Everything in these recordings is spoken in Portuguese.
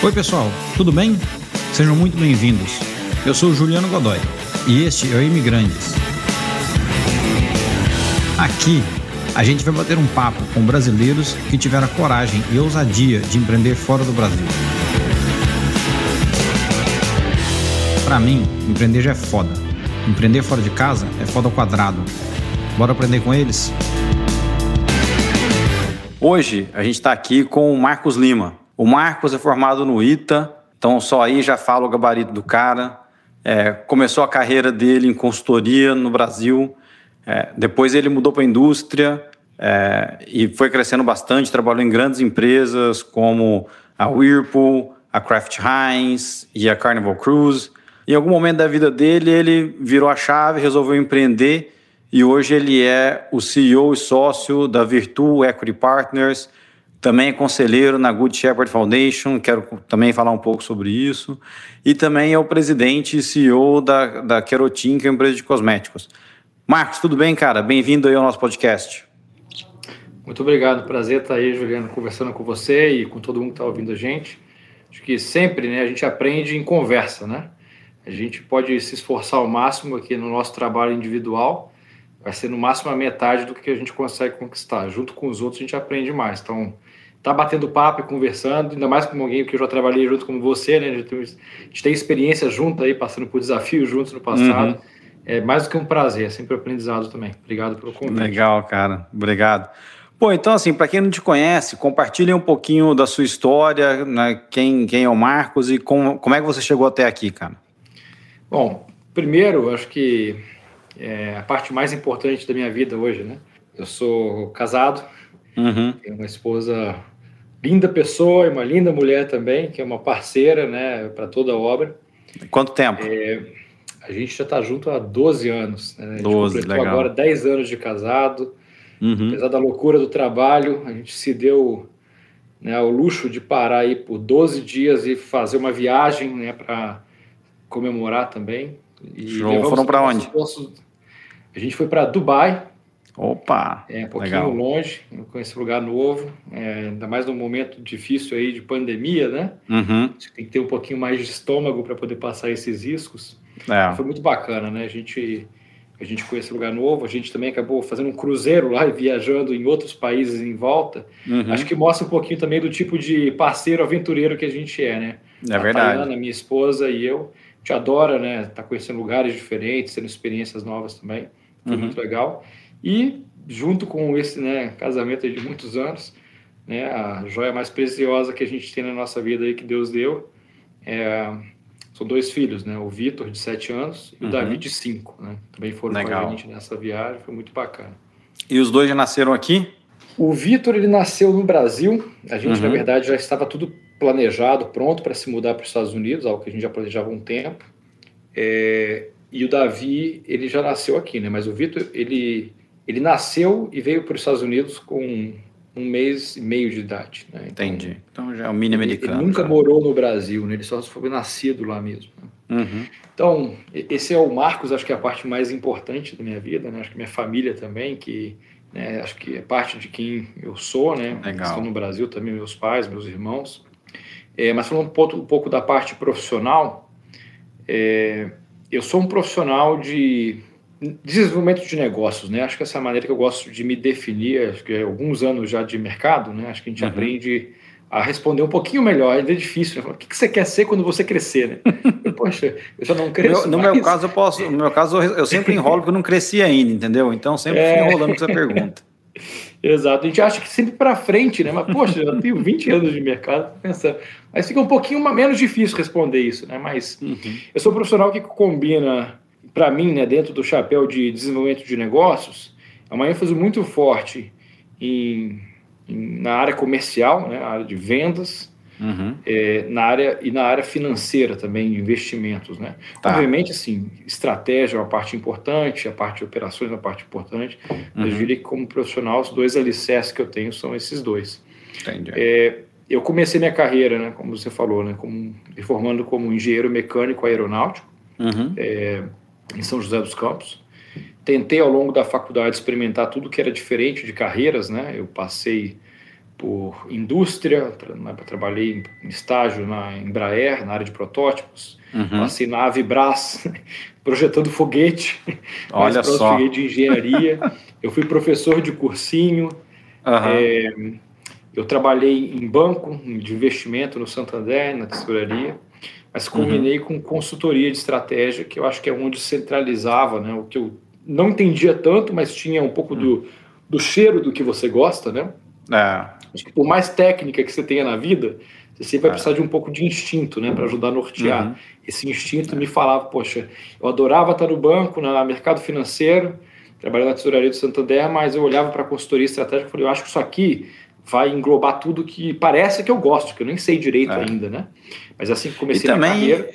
Oi, pessoal, tudo bem? Sejam muito bem-vindos. Eu sou Juliano Godoy e este é o Imigrantes. Aqui a gente vai bater um papo com brasileiros que tiveram a coragem e ousadia de empreender fora do Brasil. Para mim, empreender já é foda. Empreender fora de casa é foda ao quadrado. Bora aprender com eles? Hoje a gente está aqui com o Marcos Lima. O Marcos é formado no ITA, então só aí já fala o gabarito do cara. É, começou a carreira dele em consultoria no Brasil. É, depois ele mudou para a indústria é, e foi crescendo bastante. Trabalhou em grandes empresas como a Whirlpool, a Kraft Heinz e a Carnival Cruise. Em algum momento da vida dele, ele virou a chave, resolveu empreender e hoje ele é o CEO e sócio da Virtu Equity Partners, também é conselheiro na Good Shepherd Foundation, quero também falar um pouco sobre isso, e também é o presidente e CEO da, da Kerotin, que é uma empresa de cosméticos. Marcos, tudo bem, cara? Bem-vindo aí ao nosso podcast. Muito obrigado, prazer estar aí, Juliano, conversando com você e com todo mundo que está ouvindo a gente. Acho que sempre né, a gente aprende em conversa, né? A gente pode se esforçar ao máximo aqui no nosso trabalho individual, vai ser no máximo a metade do que a gente consegue conquistar. Junto com os outros a gente aprende mais. Então, tá batendo papo e conversando, ainda mais com alguém que eu já trabalhei junto com você, né? A gente tem, experiência junto aí, passando por desafios juntos no passado. Uhum. É mais do que um prazer, é sempre aprendizado também. Obrigado pelo convite. Legal, cara. Obrigado. Pô, então assim, para quem não te conhece, compartilhe um pouquinho da sua história, né? quem, quem é o Marcos e como, como é que você chegou até aqui, cara? Bom, primeiro, acho que é a parte mais importante da minha vida hoje, né? Eu sou casado, uhum. tenho uma esposa linda pessoa e uma linda mulher também, que é uma parceira, né, para toda a obra. Quanto tempo? É, a gente já está junto há 12 anos. Né? A gente 12, legal. agora 10 anos de casado. Uhum. Apesar da loucura do trabalho, a gente se deu né, o luxo de parar aí por 12 dias e fazer uma viagem né, para comemorar também. E Foram para onde? A gente foi para Dubai. Opa! É, um pouquinho legal. longe, conhecer lugar novo, é, ainda mais num momento difícil aí de pandemia, né? Uhum. tem que ter um pouquinho mais de estômago para poder passar esses riscos. É. Foi muito bacana, né? A gente, a gente conhece lugar novo, a gente também acabou fazendo um cruzeiro lá e viajando em outros países em volta. Uhum. Acho que mostra um pouquinho também do tipo de parceiro aventureiro que a gente é, né? É a verdade. Tayana, minha esposa e eu, a gente adora, né? Tá conhecendo lugares diferentes, tendo experiências novas também foi uhum. muito legal. E junto com esse né, casamento de muitos anos, né, a joia mais preciosa que a gente tem na nossa vida aí que Deus deu, é, são dois filhos, né, o Vitor de 7 anos e uhum. o Davi de 5, né, também foram legal. com a gente nessa viagem, foi muito bacana. E os dois já nasceram aqui? O Vitor ele nasceu no Brasil, a gente uhum. na verdade já estava tudo planejado, pronto para se mudar para os Estados Unidos, algo que a gente já planejava há um tempo. É, e o Davi, ele já nasceu aqui, né? Mas o Vitor, ele, ele nasceu e veio para os Estados Unidos com um mês e meio de idade. Né? Então, Entendi. Então já é um mini americano. Ele, ele nunca morou no Brasil, né? Ele só foi nascido lá mesmo. Né? Uhum. Então, esse é o Marcos, acho que é a parte mais importante da minha vida, né? Acho que minha família também, que né? acho que é parte de quem eu sou, né? Legal. Estou no Brasil também, meus pais, meus irmãos. É, mas falando um pouco, um pouco da parte profissional, é, eu sou um profissional de desenvolvimento de negócios, né? Acho que essa é a maneira que eu gosto de me definir, acho que é alguns anos já de mercado, né? Acho que a gente uhum. aprende a responder um pouquinho melhor, ainda é difícil, né? O que você quer ser quando você crescer, né? Poxa, eu já não cresço No mais. meu caso, eu posso, no meu caso, eu sempre enrolo porque eu não cresci ainda, entendeu? Então, sempre é... fico enrolando com essa pergunta. Exato, a gente acha que sempre para frente, né? Mas, poxa, já tenho 20 anos de mercado, pensando. Mas fica um pouquinho menos difícil responder isso, né? Mas uhum. eu sou um profissional que combina, para mim, né, dentro do chapéu de desenvolvimento de negócios, é uma ênfase muito forte em, em na área comercial, né, área de vendas, Uhum. É, na área e na área financeira também, de investimentos, né? Tá. Obviamente, assim, estratégia é uma parte importante, a parte de operações é uma parte importante, uhum. mas eu diria que como profissional, os dois alicerces que eu tenho são esses dois. Entendi. É, eu comecei minha carreira, né, como você falou, né, como, me formando como engenheiro mecânico aeronáutico uhum. é, em São José dos Campos. Tentei ao longo da faculdade experimentar tudo que era diferente de carreiras, né? Eu passei por indústria, né, trabalhei em estágio na Embraer, na área de protótipos, uhum. passei na Avibras, projetando foguete, Olha só. foguete de engenharia. eu fui professor de cursinho, uhum. é, eu trabalhei em banco de investimento no Santander, na tesouraria, mas combinei uhum. com consultoria de estratégia, que eu acho que é onde centralizava né, o que eu não entendia tanto, mas tinha um pouco do, do cheiro do que você gosta, né? É. Acho que por mais técnica que você tenha na vida, você vai é. precisar de um pouco de instinto, né, para ajudar a nortear. Uhum. Esse instinto me falava, poxa, eu adorava estar no banco, no mercado financeiro, trabalhando na tesouraria do Santander, mas eu olhava para a consultoria estratégica e falei, eu acho que isso aqui vai englobar tudo que parece que eu gosto, que eu nem sei direito é. ainda, né? Mas assim que comecei e também, carreira...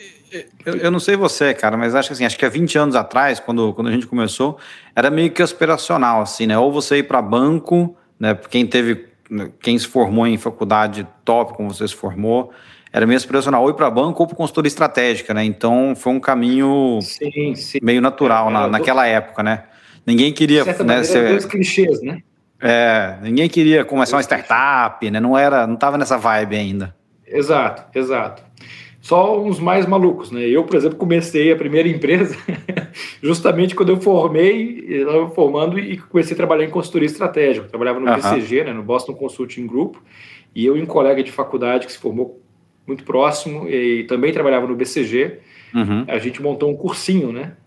Eu, eu, não sei você, cara, mas acho que assim, acho que há 20 anos atrás, quando, quando a gente começou, era meio que aspiracional, assim, né? Ou você ir para banco, né? Quem teve quem se formou em faculdade top, como você se formou, era meio aspiracional, ou ir para banco ou para consultoria estratégica, né? Então foi um caminho sim, sim. meio natural é, na, naquela época, né? Ninguém queria. Né, ser, dois clichês, né? É, ninguém queria começar uma startup, né? Não era, não estava nessa vibe ainda. Exato, exato. Só uns mais malucos, né? Eu, por exemplo, comecei a primeira empresa justamente quando eu formei, estava formando e comecei a trabalhar em consultoria estratégica. Eu trabalhava no uhum. BCG, né, no Boston Consulting Group, e eu e um colega de faculdade que se formou muito próximo e também trabalhava no BCG, uhum. a gente montou um cursinho, né?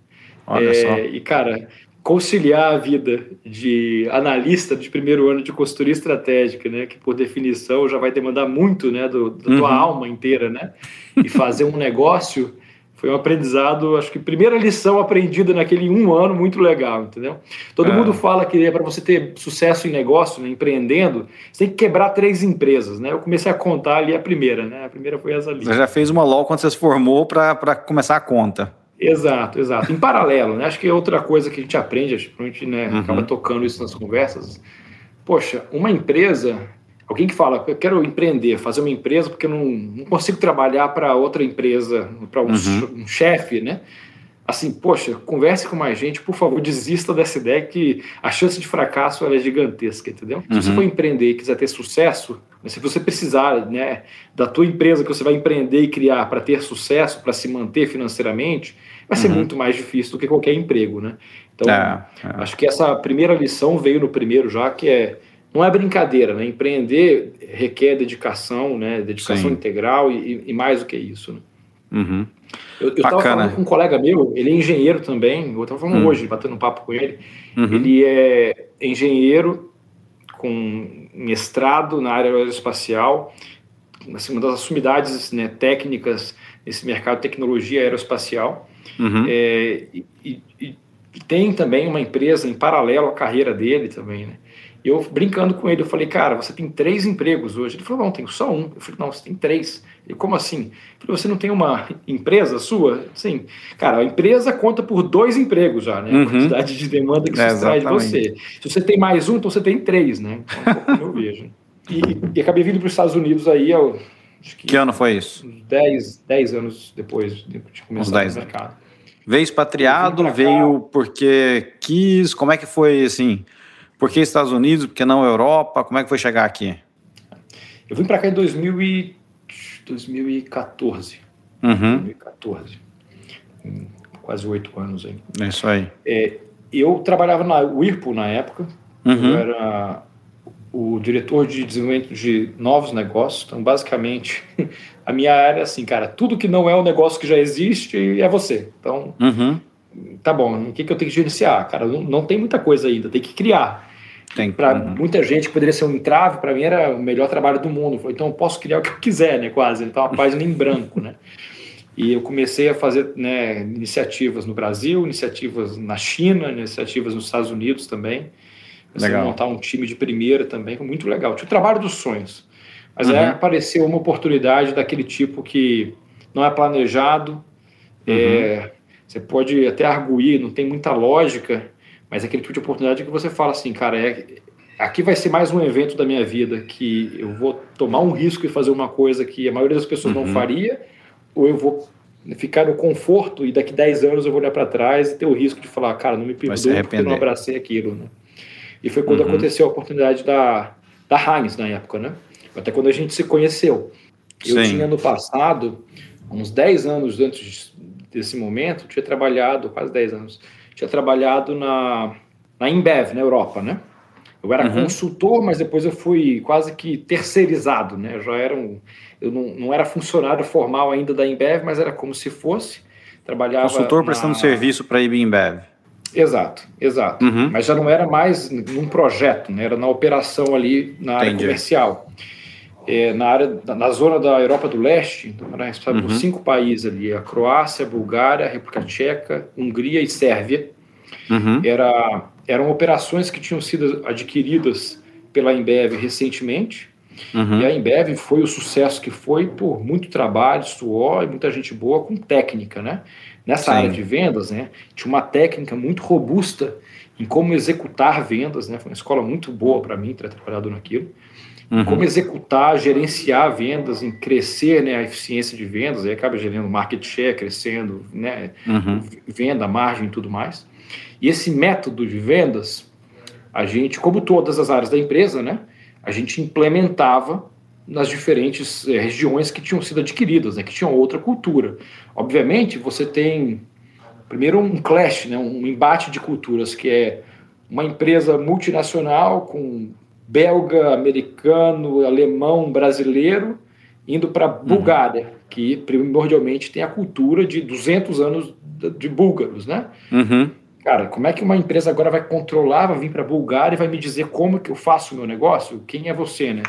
Olha é, só. E, cara, conciliar a vida de analista de primeiro ano de consultoria estratégica, né, que por definição já vai demandar muito, né, do, da uhum. tua alma inteira, né, e fazer um negócio foi um aprendizado, acho que primeira lição aprendida naquele um ano muito legal, entendeu? Todo é. mundo fala que é para você ter sucesso em negócio, né, empreendendo, você tem que quebrar três empresas, né? Eu comecei a contar ali a primeira, né? A primeira foi essa ali. Você já fez uma LOL quando você se formou para começar a conta. Exato, exato. Em paralelo, né? Acho que é outra coisa que a gente aprende, a gente né, uhum. acaba tocando isso nas conversas. Poxa, uma empresa, alguém que fala, eu quero empreender, fazer uma empresa porque eu não, não consigo trabalhar para outra empresa, para um, uhum. um chefe, né? Assim, poxa, converse com mais gente, por favor, desista dessa ideia que a chance de fracasso é gigantesca, entendeu? Uhum. Se você for empreender e quiser ter sucesso, se você precisar né, da tua empresa que você vai empreender e criar para ter sucesso, para se manter financeiramente, vai ser uhum. muito mais difícil do que qualquer emprego, né? Então, é, é. acho que essa primeira lição veio no primeiro já, que é não é brincadeira, né? Empreender requer dedicação, né? Dedicação Sim. integral e, e, mais do que isso. Né? Uhum. Eu estava falando com um colega meu, ele é engenheiro também, eu estava falando uhum. hoje, batendo um papo com ele. Uhum. Ele é engenheiro com mestrado na área aeroespacial, assim, uma das sumidades né, técnicas nesse mercado de tecnologia aeroespacial. Uhum. É, e, e, tem também uma empresa em paralelo à carreira dele também, né? eu, brincando com ele, eu falei, cara, você tem três empregos hoje. Ele falou, não, tenho só um. Eu falei, não, você tem três. Ele, como assim? Eu falei, você não tem uma empresa sua? Sim. Cara, a empresa conta por dois empregos já, né? Uhum. A quantidade de demanda que é, isso traz de você. Se você tem mais um, então você tem três, né? Então, é eu vejo. E, e, acabei vindo para os Estados Unidos aí, eu, acho que... Que ano foi isso? Dez, dez anos depois de começar no mercado. Veio expatriado, veio porque quis, como é que foi, assim... Por que Estados Unidos? Por que não Europa? Como é que foi chegar aqui? Eu vim para cá em 2000 e... 2014. Uhum. 2014. Quase oito anos aí. É isso aí. É, eu trabalhava na Whirlpool na época. Uhum. Eu era o diretor de desenvolvimento de novos negócios. Então, basicamente, a minha área é assim, cara, tudo que não é um negócio que já existe é você. Então, uhum. tá bom, o que, que eu tenho que gerenciar? Cara, não, não tem muita coisa ainda, tem que criar. Tem. Para uhum. muita gente que poderia ser um entrave, para mim era o melhor trabalho do mundo. Então eu posso criar o que eu quiser, né? Quase. Então uma página em branco, né? E eu comecei a fazer né, iniciativas no Brasil, iniciativas na China, iniciativas nos Estados Unidos também. Legal. montar um time de primeira também, muito legal. Tinha o trabalho dos sonhos. Mas uhum. aí apareceu uma oportunidade daquele tipo que não é planejado, uhum. é, você pode até arguir, não tem muita lógica, mas é aquele tipo de oportunidade que você fala assim, cara, é, aqui vai ser mais um evento da minha vida que eu vou tomar um risco e fazer uma coisa que a maioria das pessoas uhum. não faria, ou eu vou ficar no conforto e daqui 10 anos eu vou olhar para trás e ter o risco de falar, cara, não me perdoe porque eu não abracei aquilo, né? E foi quando uhum. aconteceu a oportunidade da, da Heinz na época, né? Até quando a gente se conheceu. Eu Sim. tinha no passado, uns 10 anos antes desse momento, tinha trabalhado, quase 10 anos, tinha trabalhado na, na Embev, na Europa, né? Eu era uhum. consultor, mas depois eu fui quase que terceirizado, né? Eu já era um, eu não, não era funcionário formal ainda da Embev, mas era como se fosse. Trabalhava consultor na... prestando serviço para a Embev. Exato, exato. Uhum. Mas já não era mais num projeto, né? Era na operação ali na área Entendi. comercial. É, na área, na zona da Europa do Leste, então era responsável uhum. por cinco países ali: a Croácia, a Bulgária, a República Tcheca, Hungria e Sérvia. Uhum. Era eram operações que tinham sido adquiridas pela Embev recentemente. Uhum. E a Embev foi o sucesso que foi por muito trabalho, suor e muita gente boa com técnica, né? Nessa Sim. área de vendas, né? Tinha uma técnica muito robusta em como executar vendas, né? Foi uma escola muito boa para mim ter trabalhado naquilo. Uhum. Como executar, gerenciar vendas, em crescer né, a eficiência de vendas, aí acaba gerando market share, crescendo, né, uhum. venda, margem e tudo mais. E esse método de vendas, a gente, como todas as áreas da empresa, né, a gente implementava nas diferentes eh, regiões que tinham sido adquiridas, né, que tinham outra cultura. Obviamente, você tem primeiro um clash, né, um embate de culturas, que é uma empresa multinacional com belga, americano, alemão, brasileiro, indo para uhum. Bulgária, uhum. que primordialmente tem a cultura de 200 anos de búlgaros, né? Uhum. Cara, como é que uma empresa agora vai controlar, vai vir para a Bulgária e vai me dizer como que eu faço o meu negócio? Quem é você, né?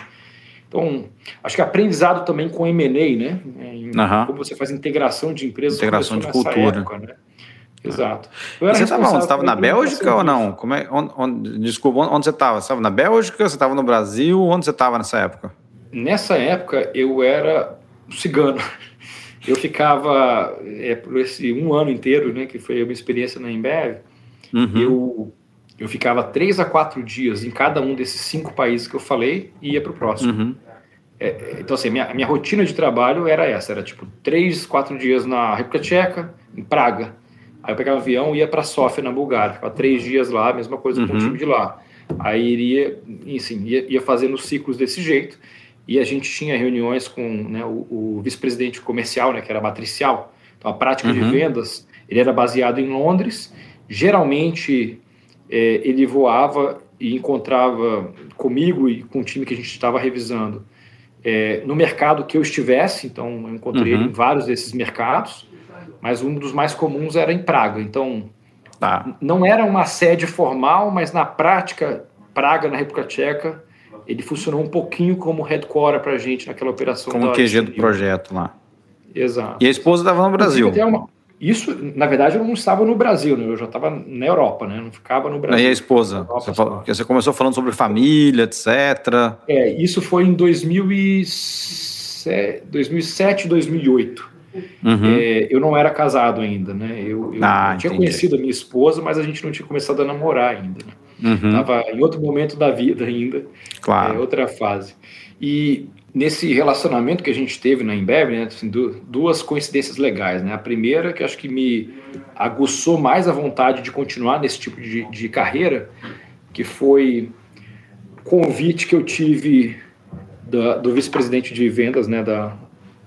Então, acho que aprendizado também com M&A, né? Em, uhum. Como você faz integração de empresas. Integração de cultura. Época, né? Exato. você estava na Bélgica ou não? Como é, onde, onde, desculpa, onde você estava? Você estava na Bélgica, você estava no Brasil? Onde você estava nessa época? Nessa época, eu era cigano. Eu ficava, é, por esse um ano inteiro, né, que foi a minha experiência na Embev, uhum. eu, eu ficava três a quatro dias em cada um desses cinco países que eu falei e ia para o próximo. Uhum. É, é, então, assim, minha, minha rotina de trabalho era essa, era tipo três, quatro dias na República Tcheca, em Praga. Aí eu pegava um avião e ia para Sofia, na Bulgária, ficava três dias lá, mesma coisa uhum. com o time de lá. Aí iria, assim, ia, ia fazendo ciclos desse jeito e a gente tinha reuniões com né, o, o vice-presidente comercial, né, que era matricial. Então, a prática uhum. de vendas, ele era baseado em Londres. Geralmente, é, ele voava e encontrava comigo e com o time que a gente estava revisando é, no mercado que eu estivesse. Então, eu encontrei uhum. ele em vários desses mercados, mas um dos mais comuns era em Praga. Então, tá. não era uma sede formal, mas na prática, Praga, na República Tcheca, ele funcionou um pouquinho como headquarter para a gente naquela operação. Como QG do projeto lá. Exato. E a esposa estava no Brasil. Uma... Isso, na verdade, eu não estava no Brasil, né? eu já estava na Europa, né? não ficava no Brasil. E a esposa? Você, falou, você, começou falando sobre família, etc. É, isso foi em 2007, 2008. Uhum. É, eu não era casado ainda, né? Eu, eu, ah, eu tinha conhecido a minha esposa, mas a gente não tinha começado a namorar ainda. Né? Uhum. Tava em outro momento da vida ainda, claro. é, outra fase. E nesse relacionamento que a gente teve na Embev, né, assim, duas coincidências legais, né? A primeira que acho que me aguçou mais a vontade de continuar nesse tipo de, de carreira, que foi o convite que eu tive da, do vice-presidente de vendas, né, da,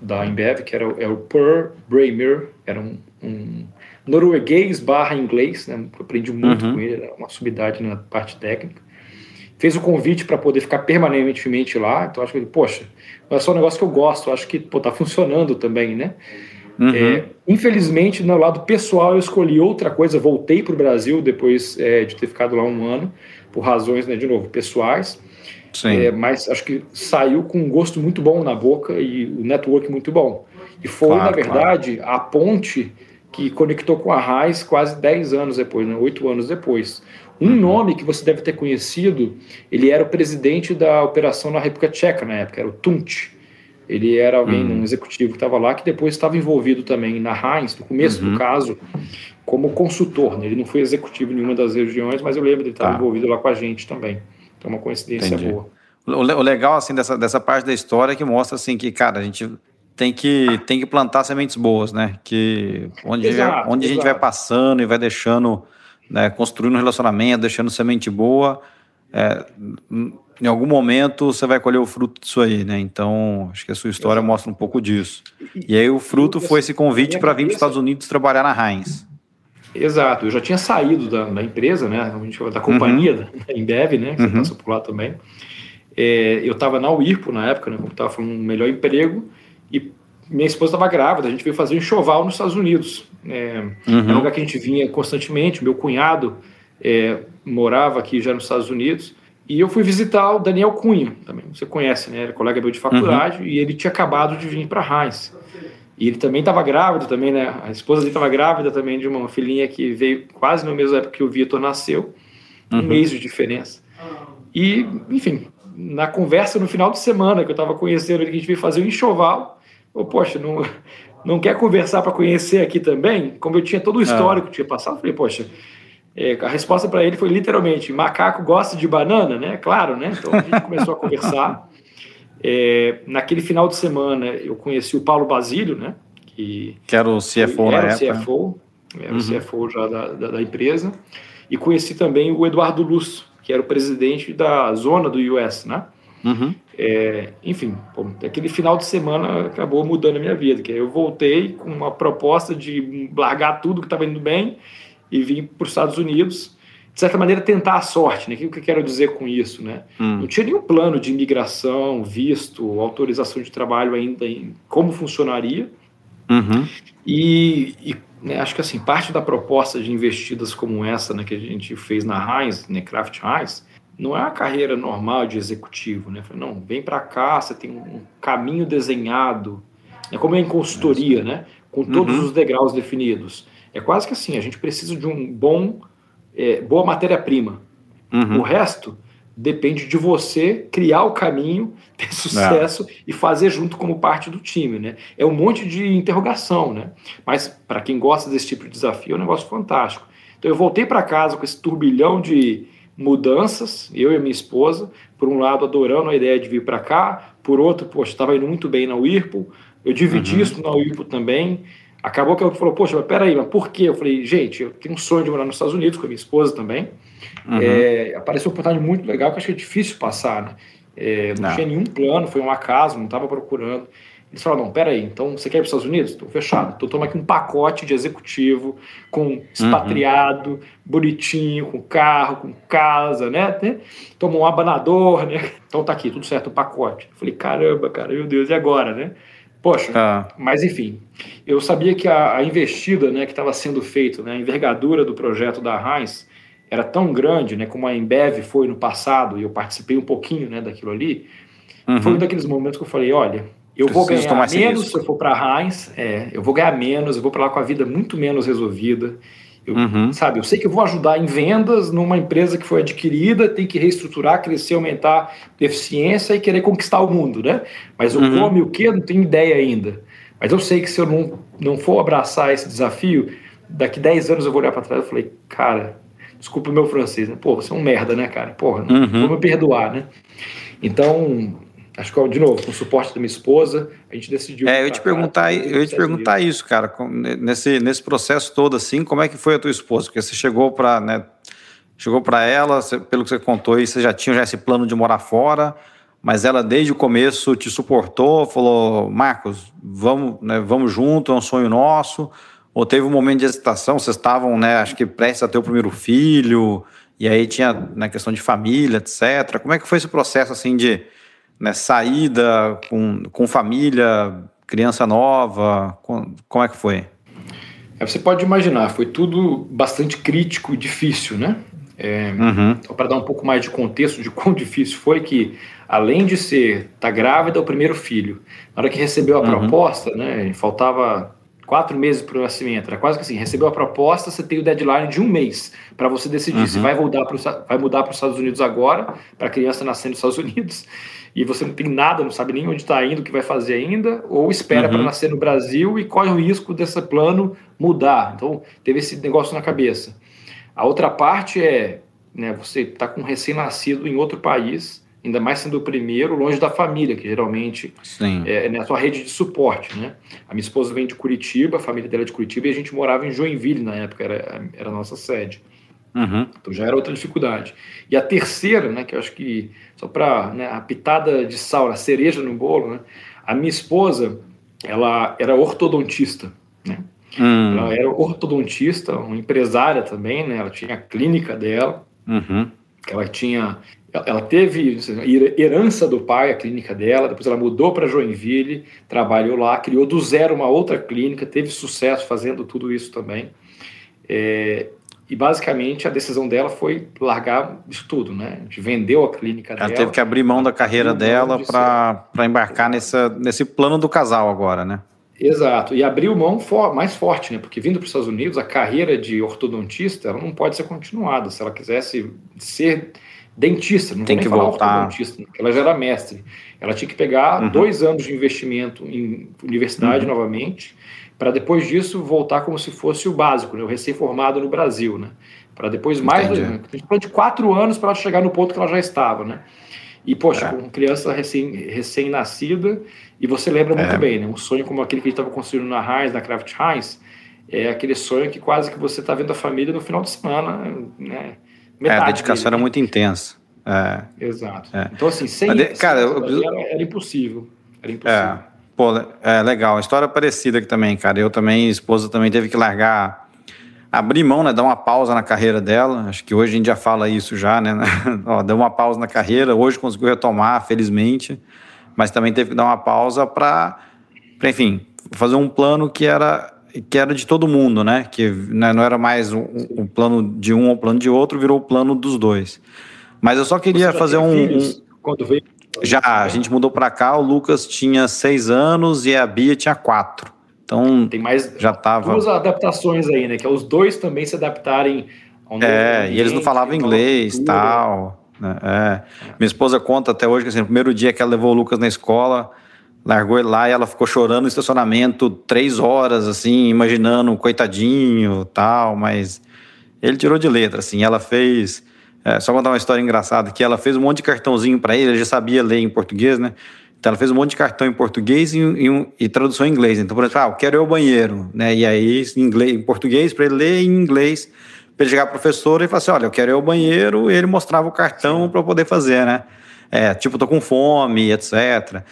da Embev, que era, era o Per Bramer, era um, um norueguês barra inglês, né? aprendi muito uhum. com ele, era uma subidade na parte técnica. Fez o convite para poder ficar permanentemente lá, então acho que, poxa, não é só um negócio que eu gosto, acho que pô, tá funcionando também, né? Uhum. É, infelizmente, no lado pessoal, eu escolhi outra coisa, voltei para o Brasil depois é, de ter ficado lá um ano, por razões, né, de novo, pessoais. É, mas acho que saiu com um gosto muito bom na boca e o network muito bom. E foi, claro, na verdade, claro. a ponte que conectou com a Raiz quase 10 anos depois, né? 8 anos depois. Um uhum. nome que você deve ter conhecido, ele era o presidente da operação na República Tcheca na época, era o Tunt. Ele era alguém, uhum. um executivo que estava lá, que depois estava envolvido também na Heinz, no começo uhum. do caso, como consultor. Né? Ele não foi executivo em nenhuma das regiões, mas eu lembro de ele estar tá. envolvido lá com a gente também. Então, é uma coincidência Entendi. boa. O legal, assim, dessa, dessa parte da história é que mostra, assim, que, cara, a gente tem que, tem que plantar sementes boas, né? Que onde, exato, onde a gente vai passando e vai deixando, né, construindo um relacionamento, deixando semente boa, é, em algum momento você vai colher o fruto disso aí, né? Então, acho que a sua história mostra um pouco disso. E, aí o fruto foi esse convite para vir para os Estados Unidos trabalhar na Heinz. Exato, eu já tinha saído da, da empresa, né? Da companhia, uhum. da Embev, né? Que uhum. você passou por lá também. É, eu estava na UIRPO na época, né? Como estava falando, um melhor emprego. E minha esposa estava grávida, a gente veio fazer um enxoval nos Estados Unidos. É, uhum. Era um lugar que a gente vinha constantemente. Meu cunhado é, morava aqui já nos Estados Unidos. E eu fui visitar o Daniel Cunha, também você conhece, né? Era colega meu de faculdade uhum. e ele tinha acabado de vir para Heinz. E ele também estava grávido também, né? A esposa dele estava grávida também de uma filhinha que veio quase na mesma época que o Vitor nasceu, um uhum. mês de diferença. E, enfim, na conversa no final de semana que eu estava conhecendo ele, que a gente veio fazer um enxoval, eu, poxa, não, não quer conversar para conhecer aqui também? Como eu tinha todo o ah. histórico que tinha passado, falei, poxa, é, a resposta para ele foi literalmente: macaco gosta de banana, né? Claro, né? Então a gente começou a conversar. É, naquele final de semana eu conheci o Paulo Basílio, né? Que, que era o CFO era época. CFO, era uhum. o CFO já da, da, da, empresa. E conheci também o Eduardo Luz, que era o presidente da zona do US, né? Uhum. É, enfim, pô, aquele final de semana acabou mudando a minha vida, que eu voltei com uma proposta de largar tudo que estava indo bem e vim para os Estados Unidos, de certa maneira, tentar a sorte. Né? O que eu quero dizer com isso? Né? Hum. Não tinha nenhum plano de imigração, visto, autorização de trabalho ainda em como funcionaria. Uhum. E, e né, acho que assim, parte da proposta de investidas como essa né, que a gente fez na Heinz, né, Kraft Heinz, não é a carreira normal de executivo. Né? Não, vem para cá, você tem um caminho desenhado, né, como é em consultoria, é né? com todos uhum. os degraus definidos. É quase que assim, a gente precisa de um bom, é, boa matéria-prima. Uhum. O resto depende de você criar o caminho, ter sucesso é. e fazer junto como parte do time, né? É um monte de interrogação, né? Mas para quem gosta desse tipo de desafio, é um negócio fantástico. Então eu voltei para casa com esse turbilhão de mudanças, eu e minha esposa, por um lado adorando a ideia de vir para cá, por outro, poxa, estava indo muito bem na Whirlpool, eu dividi uhum. isso na Whirlpool também, Acabou que eu falou, poxa, mas peraí, mas por quê? Eu falei, gente, eu tenho um sonho de morar nos Estados Unidos com a minha esposa também. Uhum. É, apareceu uma oportunidade muito legal que eu achei difícil passar, né? É, não, não, tinha nenhum plano, foi um acaso, não estava procurando. Eles falaram, não, peraí, então você quer ir para os Estados Unidos? Estou fechado. Estou tomando aqui um pacote de executivo com expatriado, uhum. bonitinho, com carro, com casa, né? Tomou um abanador, né? Então tá aqui, tudo certo, o pacote. Eu falei, caramba, cara, meu Deus, e agora, né? Poxa, ah. mas enfim, eu sabia que a, a investida né, que estava sendo feita, né, a envergadura do projeto da Heinz era tão grande, né, como a Embev foi no passado, e eu participei um pouquinho né, daquilo ali, uhum. foi um daqueles momentos que eu falei, olha, eu vou ganhar menos se eu for para a Heinz, é, eu vou ganhar menos, eu vou para lá com a vida muito menos resolvida, eu, uhum. Sabe, eu sei que eu vou ajudar em vendas numa empresa que foi adquirida, tem que reestruturar, crescer, aumentar eficiência e querer conquistar o mundo, né? Mas o uhum. como e o que, eu não tenho ideia ainda. Mas eu sei que se eu não, não for abraçar esse desafio, daqui 10 anos eu vou olhar para trás e falei, cara, desculpa o meu francês, né? Pô, você é um merda, né, cara? Porra, não uhum. vou me perdoar, né? Então, Acho que, de novo, com o suporte da minha esposa, a gente decidiu. É, eu ia te perguntar, eu ia te perguntar isso, cara. Nesse, nesse processo todo, assim, como é que foi a tua esposa? Porque você chegou para, né, chegou para ela, você, pelo que você contou, e você já tinha já esse plano de morar fora, mas ela desde o começo te suportou, falou, Marcos, vamos, né, vamos junto, é um sonho nosso. Ou teve um momento de hesitação, vocês estavam, né, acho que prestes a ter o primeiro filho, e aí tinha na né, questão de família, etc. Como é que foi esse processo assim de né, saída com, com família, criança nova? Com, como é que foi? É, você pode imaginar, foi tudo bastante crítico e difícil, né? É, uhum. Então, para dar um pouco mais de contexto de quão difícil foi que, além de ser tá grávida, o primeiro filho, na hora que recebeu a uhum. proposta, né, faltava quatro meses para o nascimento, era quase que assim, recebeu a proposta, você tem o deadline de um mês para você decidir uhum. se vai mudar para vai mudar para os Estados Unidos agora, para a criança nascer nos Estados Unidos, e você não tem nada, não sabe nem onde está indo, o que vai fazer ainda, ou espera uhum. para nascer no Brasil e corre o risco desse plano mudar. Então, teve esse negócio na cabeça. A outra parte é, né, você está com um recém-nascido em outro país, ainda mais sendo o primeiro, longe da família, que geralmente Sim. é, é a sua rede de suporte, né? A minha esposa vem de Curitiba, a família dela é de Curitiba, e a gente morava em Joinville na época, era, era a nossa sede. Uhum. Então já era outra dificuldade. E a terceira, né, que eu acho que, só para né, a pitada de sal, a cereja no bolo, né, a minha esposa, ela era ortodontista, né? Hum. Ela era ortodontista, uma empresária também, né? Ela tinha a clínica dela, uhum. ela tinha ela teve herança do pai, a clínica dela, depois ela mudou para Joinville, trabalhou lá, criou do zero uma outra clínica, teve sucesso fazendo tudo isso também. É, e basicamente a decisão dela foi largar isso tudo, né? A gente vendeu a clínica ela dela. Ela teve que abrir mão da carreira dela para embarcar nessa, nesse plano do casal agora, né? Exato, e abriu mão for, mais forte, né? Porque vindo para os Estados Unidos, a carreira de ortodontista ela não pode ser continuada. Se ela quisesse ser dentista, não tem que voltar. ortodontista, ela já era mestre. Ela tinha que pegar uhum. dois anos de investimento em universidade uhum. novamente para depois disso voltar como se fosse o básico, né, o recém-formado no Brasil, né? Para depois mais Entendi. a gente falou de quatro anos para chegar no ponto que ela já estava, né? E poxa, é. com criança recém, recém-nascida, e você lembra muito é. bem, né? Um sonho como aquele que a gente estava construindo na Heinz, na Kraft Heinz, é aquele sonho que quase que você está vendo a família no final de semana, né? Metade é, a dedicação dele, era né? muito intensa. É. Exato. É. Então, assim, sem, Mas, cara, eu... era, era impossível. Era impossível. É. Pô, é legal. História parecida aqui também, cara. Eu também, esposa também teve que largar, abrir mão, né? Dar uma pausa na carreira dela. Acho que hoje a gente já fala isso já, né? Ó, deu uma pausa na carreira. Hoje conseguiu retomar, felizmente. Mas também teve que dar uma pausa para, enfim, fazer um plano que era que era de todo mundo, né? Que né, não era mais um, um plano de um ou um plano de outro, virou o plano dos dois. Mas eu só queria fazer um, Quando veio já, a gente mudou para cá, o Lucas tinha seis anos e a Bia tinha quatro. Então, tem mais já tava... duas adaptações aí, né? Que é os dois também se adaptarem ao É, e eles não falavam inglês e tal. Né? É. Minha esposa conta até hoje que assim, no primeiro dia que ela levou o Lucas na escola, largou ele lá e ela ficou chorando no estacionamento três horas, assim, imaginando, coitadinho tal, mas ele tirou de letra, assim, ela fez é, só contar uma história engraçada, que ela fez um monte de cartãozinho para ele, ele já sabia ler em português, né? Então ela fez um monte de cartão em português e, e, e tradução em inglês. Então, por exemplo, ah, eu quero ir ao banheiro, né? E aí, em, inglês, em português, para ele ler em inglês, para ele chegar para professor e falar assim: olha, eu quero ir ao banheiro, e ele mostrava o cartão para poder fazer, né? É, tipo, tô com fome, etc.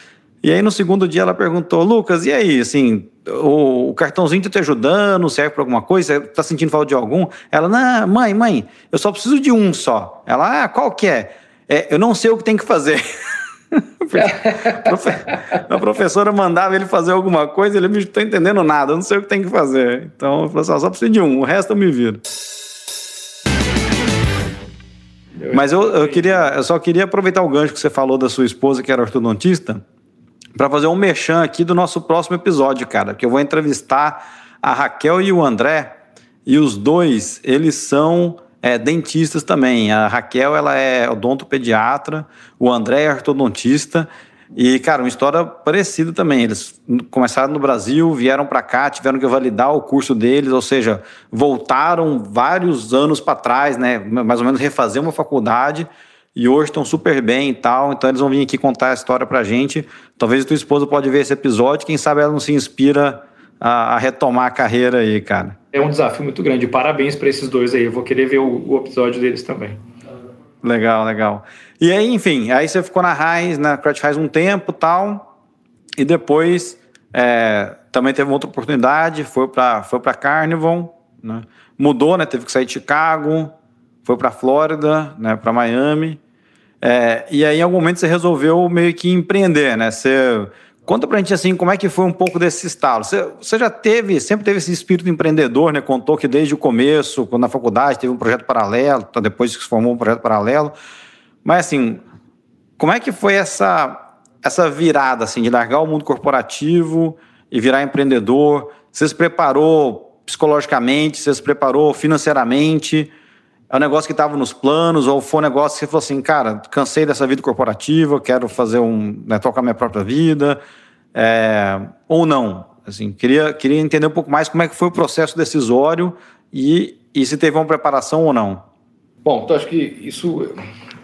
E aí no segundo dia ela perguntou, Lucas, e aí, assim, o, cartãozinho tá te ajudando, serve para alguma coisa? Você tá sentindo falta de algum? Ela, não, mãe, mãe, eu só preciso de um só. Ela, ah, qual que é? é eu não sei o que tem que fazer. a professora mandava ele fazer alguma coisa, ele não está entendendo nada, eu não sei o que tem que fazer. Então, eu falei assim, só preciso de um, o resto eu me viro. Mas eu, eu, queria, eu só queria aproveitar o gancho que você falou da sua esposa, que era ortodontista, para fazer um merchan aqui do nosso próximo episódio, cara, que eu vou entrevistar a Raquel e o André, e os dois, eles são é, dentistas também. A Raquel, ela é odontopediatra, o André é ortodontista, e, cara, uma história parecida também. Eles começaram no Brasil, vieram para cá, tiveram que validar o curso deles, ou seja, voltaram vários anos para trás, né? Mais ou menos refazer uma faculdade e hoje estão super bem e tal, então eles vão vir aqui contar a história pra gente. Talvez a tua esposa pode ver esse episódio, quem sabe ela não se inspira a, a retomar a carreira aí, cara. É um desafio muito grande. Parabéns para esses dois aí. Eu vou querer ver o, o, episódio deles também. Legal, legal. E aí, enfim, aí você ficou na Raiz, na Crash Raiz um tempo tal, e depois é, também teve uma outra oportunidade, foi para foi para Carnival, né? mudou, né? Teve que sair de Chicago, foi para Flórida, né? Para Miami. É, e aí, em algum momento, você resolveu meio que empreender, né? Você conta pra gente assim, como é que foi um pouco desse estalo. Você, você já teve, sempre teve esse espírito empreendedor, né? Contou que desde o começo, quando na faculdade teve um projeto paralelo, tá, depois que se formou um projeto paralelo. Mas assim, como é que foi essa essa virada assim de largar o mundo corporativo e virar empreendedor? Você se preparou psicologicamente? Você se preparou financeiramente? É um negócio que estava nos planos, ou foi um negócio que você falou assim, cara, cansei dessa vida corporativa, quero fazer um, né, tocar minha própria vida, é, ou não? Assim, queria, queria entender um pouco mais como é que foi o processo decisório e, e se teve uma preparação ou não. Bom, então acho que isso,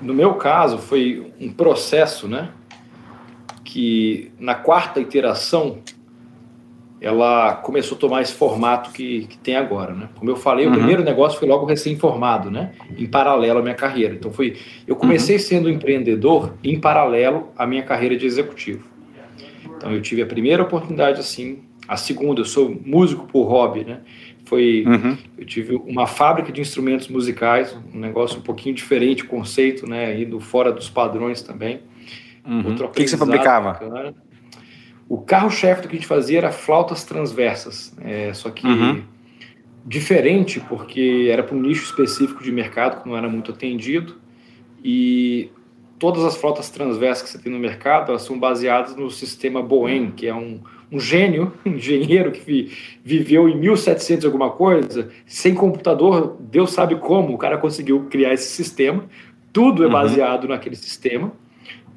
no meu caso, foi um processo, né, que na quarta iteração ela começou a tomar esse formato que, que tem agora, né? Como eu falei, uhum. o primeiro negócio foi logo recém-formado, né? Em paralelo à minha carreira. Então foi, eu comecei uhum. sendo empreendedor em paralelo à minha carreira de executivo. Então eu tive a primeira oportunidade assim, a segunda, eu sou músico por hobby, né? Foi, uhum. eu tive uma fábrica de instrumentos musicais, um negócio um pouquinho diferente, conceito, né? Indo fora dos padrões também. Uhum. O que, que você fabricava? Bacana. O carro-chefe do que a gente fazia era flautas transversas, é, só que uhum. diferente, porque era para um nicho específico de mercado que não era muito atendido. E todas as flautas transversas que você tem no mercado elas são baseadas no sistema Boeing, que é um, um gênio, um engenheiro que vi, viveu em 1700 alguma coisa, sem computador, Deus sabe como o cara conseguiu criar esse sistema. Tudo é uhum. baseado uhum. naquele sistema.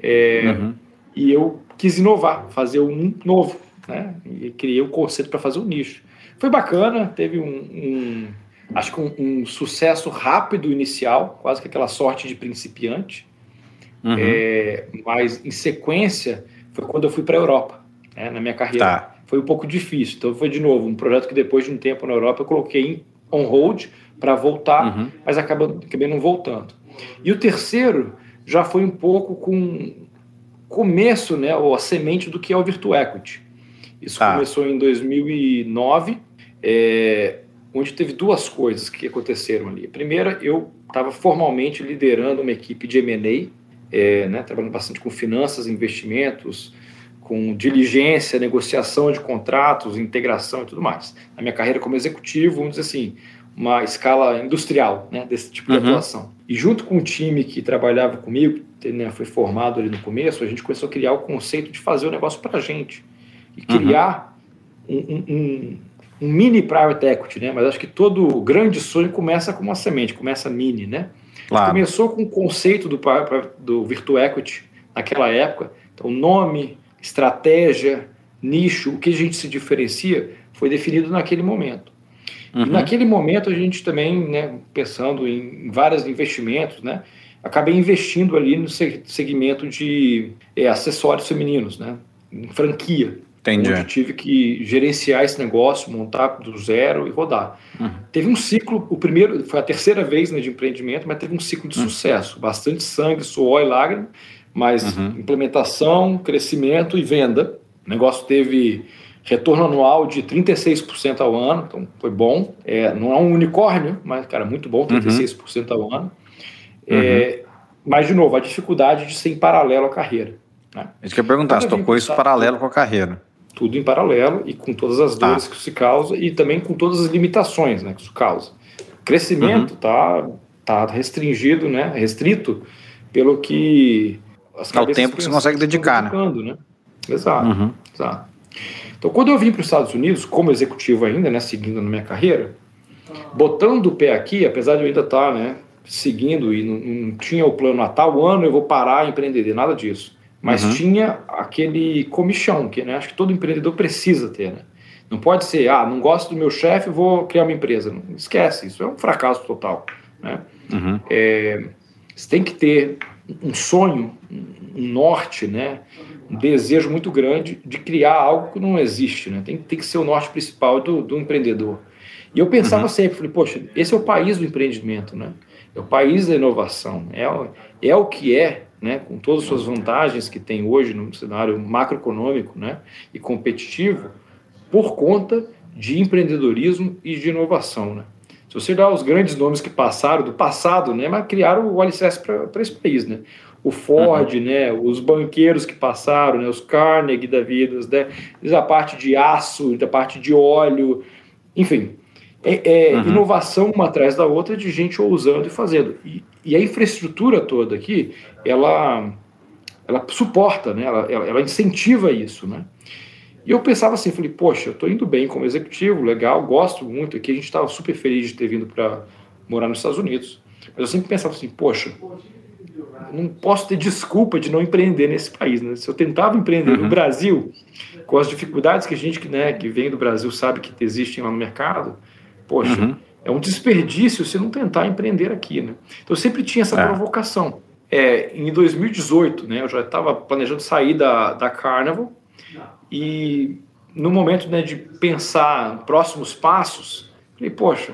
É, uhum. E eu quis inovar, fazer um novo, né? E criei o um conceito para fazer um nicho. Foi bacana, teve um, um acho que um, um, sucesso rápido inicial, quase que aquela sorte de principiante. Uhum. É, mas em sequência foi quando eu fui para a Europa, né, na minha carreira. Tá. Foi um pouco difícil. Então foi de novo um projeto que depois de um tempo na Europa eu coloquei on hold para voltar, uhum. mas acabei, acabei não voltando. E o terceiro já foi um pouco com começo, né, ou a semente do que é o Virtu Equity. Isso ah. começou em 2009, é, onde teve duas coisas que aconteceram ali. A primeira, eu estava formalmente liderando uma equipe de M&A, é, né, trabalhando bastante com finanças, investimentos, com diligência, negociação de contratos, integração e tudo mais. Na minha carreira como executivo, vamos dizer assim, uma escala industrial né, desse tipo de uhum. atuação. E junto com o time que trabalhava comigo, né, foi formado ali no começo, a gente começou a criar o conceito de fazer o negócio para a gente e criar uhum. um, um, um, mini private equity, né? Mas acho que todo grande sonho começa com uma semente, começa mini, né? Claro. Começou com o conceito do, do Virtu Equity naquela época, então nome, estratégia, nicho, o que a gente se diferencia foi definido naquele momento. Uhum. E naquele momento a gente também, né, pensando em vários investimentos, né, acabei investindo ali no segmento de é, acessórios femininos, né? Em franquia. Entendi. Onde tive que gerenciar esse negócio, montar do zero e rodar. Uhum. Teve um ciclo, o primeiro, foi a terceira vez né, de empreendimento, mas teve um ciclo de uhum. sucesso. Bastante sangue, suor e lágrima, mas uhum. implementação, crescimento e venda. O negócio teve retorno anual de 36% ao ano, então foi bom. É, não é um unicórnio, mas, cara, muito bom, 36% ao ano. Uhum. É, mas, de novo, a dificuldade de ser em paralelo à carreira. Né? Isso que eu ia perguntar, você tocou isso paralelo com a carreira. Tudo em paralelo e com todas as tá. dores tá. que isso causa e também com todas as limitações né, que isso causa. O crescimento está uhum. tá restringido, né, restrito pelo que as é o tempo que você consegue dedicar, né? né? Exato, uhum. exato. Então, quando eu vim para os Estados Unidos, como executivo ainda, né, seguindo na minha carreira, botando o pé aqui, apesar de eu ainda estar, tá, né, seguindo e não, não, tinha o plano a tal ano eu vou parar a empreender, nada disso. Mas uhum. tinha aquele comichão que né, acho que todo empreendedor precisa ter. Né? Não pode ser, ah, não gosto do meu chefe, vou criar uma empresa. Não, esquece, isso é um fracasso total. Né? Uhum. É, você tem que ter um sonho, um norte, né? um desejo muito grande de criar algo que não existe. Né? Tem, tem que ser o norte principal do, do empreendedor. E eu pensava uhum. sempre, falei, poxa, esse é o país do empreendimento. Né? É o país da inovação. É, é o que é, né, com todas as suas vantagens que tem hoje no cenário macroeconômico né, e competitivo, por conta de empreendedorismo e de inovação. Né? Se você olhar os grandes nomes que passaram, do passado, né, mas criaram o alicerce para esse país. Né? O Ford, uhum. né, os banqueiros que passaram, né, os Carnegie da vida, né, a parte de aço, da parte de óleo, enfim, é, é uhum. inovação uma atrás da outra de gente ousando e fazendo. E, e a infraestrutura toda aqui, ela, ela suporta, né? ela, ela incentiva isso. Né? E eu pensava assim, falei, poxa, eu estou indo bem como executivo, legal, gosto muito aqui, a gente estava super feliz de ter vindo para morar nos Estados Unidos. Mas eu sempre pensava assim, poxa, não posso ter desculpa de não empreender nesse país. Né? Se eu tentava empreender uhum. no Brasil, com as dificuldades que a gente né, que vem do Brasil sabe que existem lá no mercado, Poxa, uhum. é um desperdício se não tentar empreender aqui, né? Então eu sempre tinha essa é. provocação. É, em 2018, né, eu já estava planejando sair da, da Carnival e no momento né, de pensar próximos passos, falei, poxa,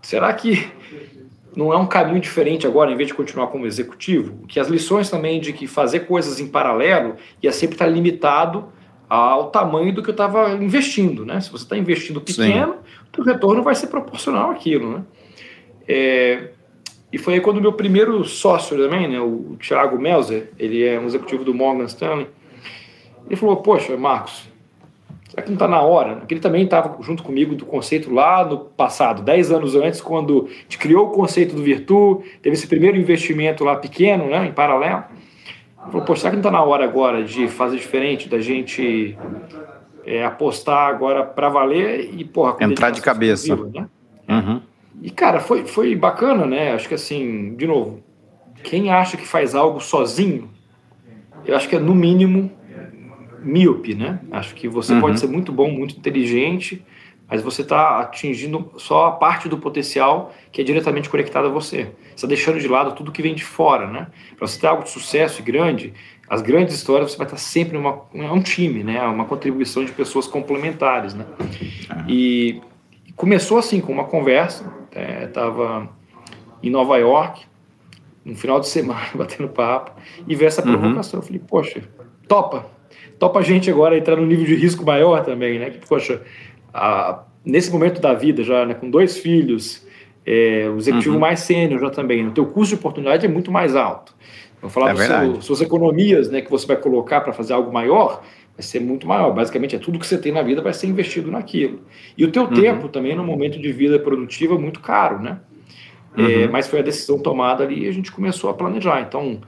será que não é um caminho diferente agora, em vez de continuar como executivo? Que as lições também de que fazer coisas em paralelo ia sempre estar limitado ao tamanho do que eu estava investindo, né? Se você está investindo pequeno, o retorno vai ser proporcional àquilo, né? É, e foi aí quando o meu primeiro sócio também, né, o Thiago Melzer, ele é um executivo do Morgan Stanley, ele falou, poxa, Marcos, será que não está na hora? Porque ele também estava junto comigo do conceito lá no passado, 10 anos antes, quando a gente criou o conceito do Virtu, teve esse primeiro investimento lá pequeno, né, em paralelo. Ele falou, poxa, será que não está na hora agora de fazer diferente, da gente é, apostar agora para valer e, porra... Entrar de cabeça. Né? Uhum. E, cara, foi, foi bacana, né? Acho que, assim, de novo, quem acha que faz algo sozinho, eu acho que é, no mínimo, míope, né? Acho que você uhum. pode ser muito bom, muito inteligente, mas você está atingindo só a parte do potencial que é diretamente conectada a você. Você está deixando de lado tudo que vem de fora, né? Para você ter algo de sucesso e grande, as grandes histórias você vai estar sempre numa é um time, né? Uma contribuição de pessoas complementares, né? E começou assim com uma conversa estava é, em Nova York, no final de semana, batendo papo, e ver essa uhum. provocação. Uhum. Eu falei, poxa, topa. Topa a gente agora entrar num nível de risco maior também, né? Que, poxa, a, nesse momento da vida, já né, com dois filhos, é, o executivo uhum. mais sênior já também, o teu custo de oportunidade é muito mais alto. Vou falar é seu, suas economias né, que você vai colocar para fazer algo maior, vai ser muito maior. Basicamente, é tudo que você tem na vida vai ser investido naquilo. E o teu uhum. tempo também, no momento de vida produtiva, é muito caro, né? É, uhum. É, mas foi a decisão tomada ali e a gente começou a planejar. Então,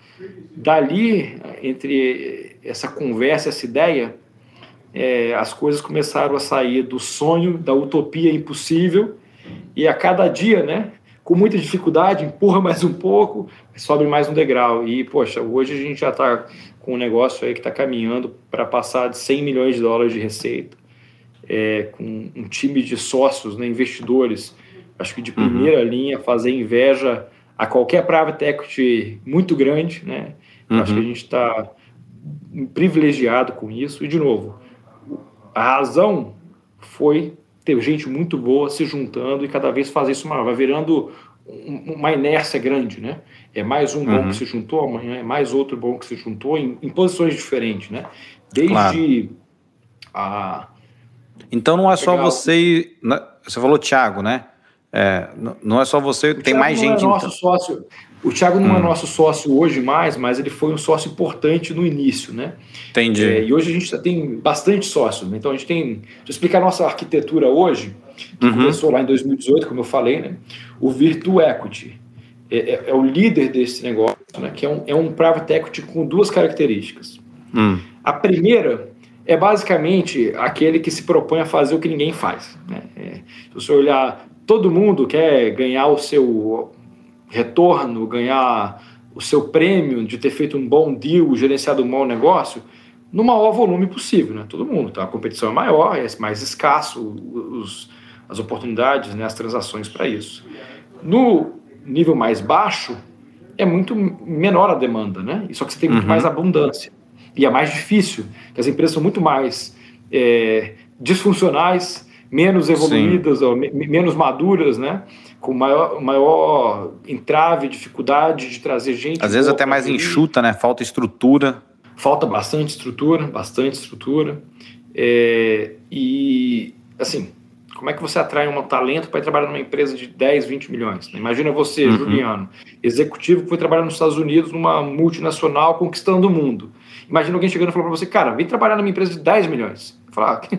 dali, entre essa conversa, essa ideia, é, as coisas começaram a sair do sonho, da utopia impossível, e a cada dia, né, com muita dificuldade, empurra mais um pouco, sobe mais um degrau. E, poxa, hoje a gente já está com um negócio aí que está caminhando para passar de 100 milhões de dólares de receita, é, com um time de sócios, né, investidores, acho que de uhum. primeira uhum. linha, fazer inveja a qualquer private equity muito grande, né? Uhum. Acho que a gente está privilegiado com isso. E, de novo, a razão foi ter gente muito boa se juntando e cada vez fazer isso maior. Vai virando uma inércia grande, né? É mais um bom uhum. que se juntou, amanhã é mais outro bom que se juntou em, em posições diferentes, né? Desde claro. a. Então não é só você. Né? Você falou Thiago, né? É, não é só você, o tem Thiago mais é gente. É nosso então. sócio, o Thiago não é hum. é nosso sócio hoje mais, mas ele foi um sócio importante no início, né? Entendi. É, e hoje a gente já tem bastante sócios. Né? Então a gente tem. Deixa eu explicar a nossa arquitetura hoje, que uhum. começou lá em 2018, como eu falei, né? O Virtu Equity é, é, é o líder desse negócio, né? Que é um, é um private equity com duas características. Hum. A primeira é basicamente aquele que se propõe a fazer o que ninguém faz. Né? É, se você olhar, todo mundo quer ganhar o seu retorno, ganhar o seu prêmio de ter feito um bom deal, gerenciado um bom negócio, no maior volume possível, né? Todo mundo. Então a competição é maior, é mais escasso os, as oportunidades, né, as transações para isso. No nível mais baixo, é muito menor a demanda, né? Só que você tem muito uhum. mais abundância. E é mais difícil, porque as empresas são muito mais é, disfuncionais, menos evoluídas, ou, menos maduras, né? Com maior, maior entrave, dificuldade de trazer gente. Às vezes até mais enxuta, né? Falta estrutura. Falta bastante estrutura, bastante estrutura. É, e, assim, como é que você atrai um talento para ir trabalhar numa empresa de 10, 20 milhões? Imagina você, uhum. Juliano, executivo que foi trabalhar nos Estados Unidos numa multinacional conquistando o mundo. Imagina alguém chegando e falando para você, cara, vem trabalhar numa empresa de 10 milhões. Falar, ah,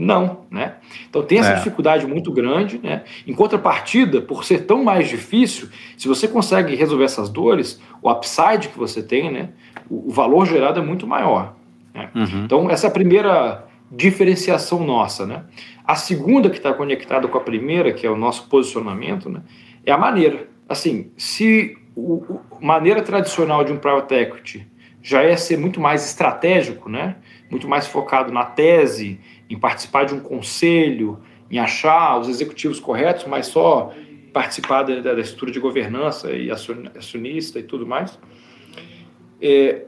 não, né? Então tem essa é. dificuldade muito grande, né? Em contrapartida, por ser tão mais difícil, se você consegue resolver essas dores, o upside que você tem, né? O, valor gerado é muito maior. Né? Uhum. Então essa é a primeira diferenciação nossa, né? A segunda que está conectada com a primeira, que é o nosso posicionamento, né? É a maneira. Assim, se a maneira tradicional de um private equity já é ser muito mais estratégico, né? Muito mais focado na tese em participar de um conselho, em achar os executivos corretos, mas só participar da, da estrutura de governança e acionista e tudo mais. É,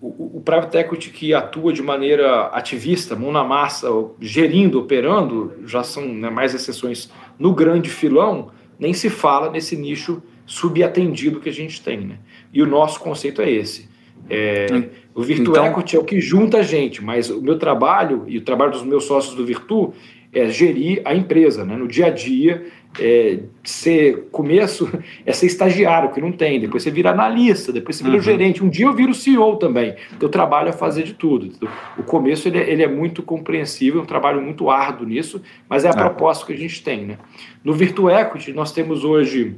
o, o private equity que atua de maneira ativista, mão na massa, gerindo, operando, já são né, mais exceções no grande filão, nem se fala nesse nicho subatendido que a gente tem. Né? E o nosso conceito é esse. É, o Virtu então... Equity é o que junta a gente, mas o meu trabalho e o trabalho dos meus sócios do Virtu é gerir a empresa, né? no dia a dia, é, ser começo é ser estagiário, que não tem, depois você vira analista, depois você vira uhum. gerente, um dia eu viro CEO também, eu trabalho a fazer de tudo. O começo ele, é, ele é muito compreensível, um trabalho muito árduo nisso, mas é a é. proposta que a gente tem. Né? No Virtu Equity, nós temos hoje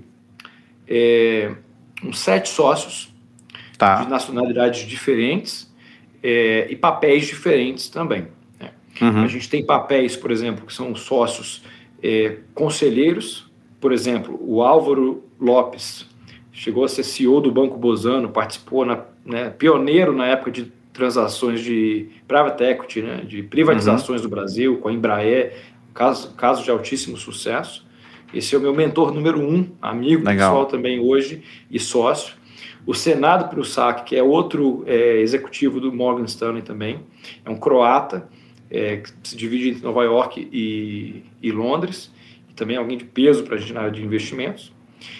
é, uns sete sócios tá. de nacionalidades diferentes é, e papéis diferentes também. Né? Uhum. A gente tem papéis, por exemplo, que são sócios é, conselheiros, por exemplo, o Álvaro Lopes chegou a ser CEO do Banco Bozano, participou, na, né, pioneiro na época de transações de private equity, né, de privatizações uhum. do Brasil, com a Embraer, caso, caso de altíssimo sucesso. Esse é o meu mentor número um, amigo Legal. pessoal também hoje e sócio. O Senado Prusak, que é outro é, executivo do Morgan Stanley também, é um croata, é, que se divide entre Nova York e, e Londres, e também é alguém de peso para a gente na área de investimentos.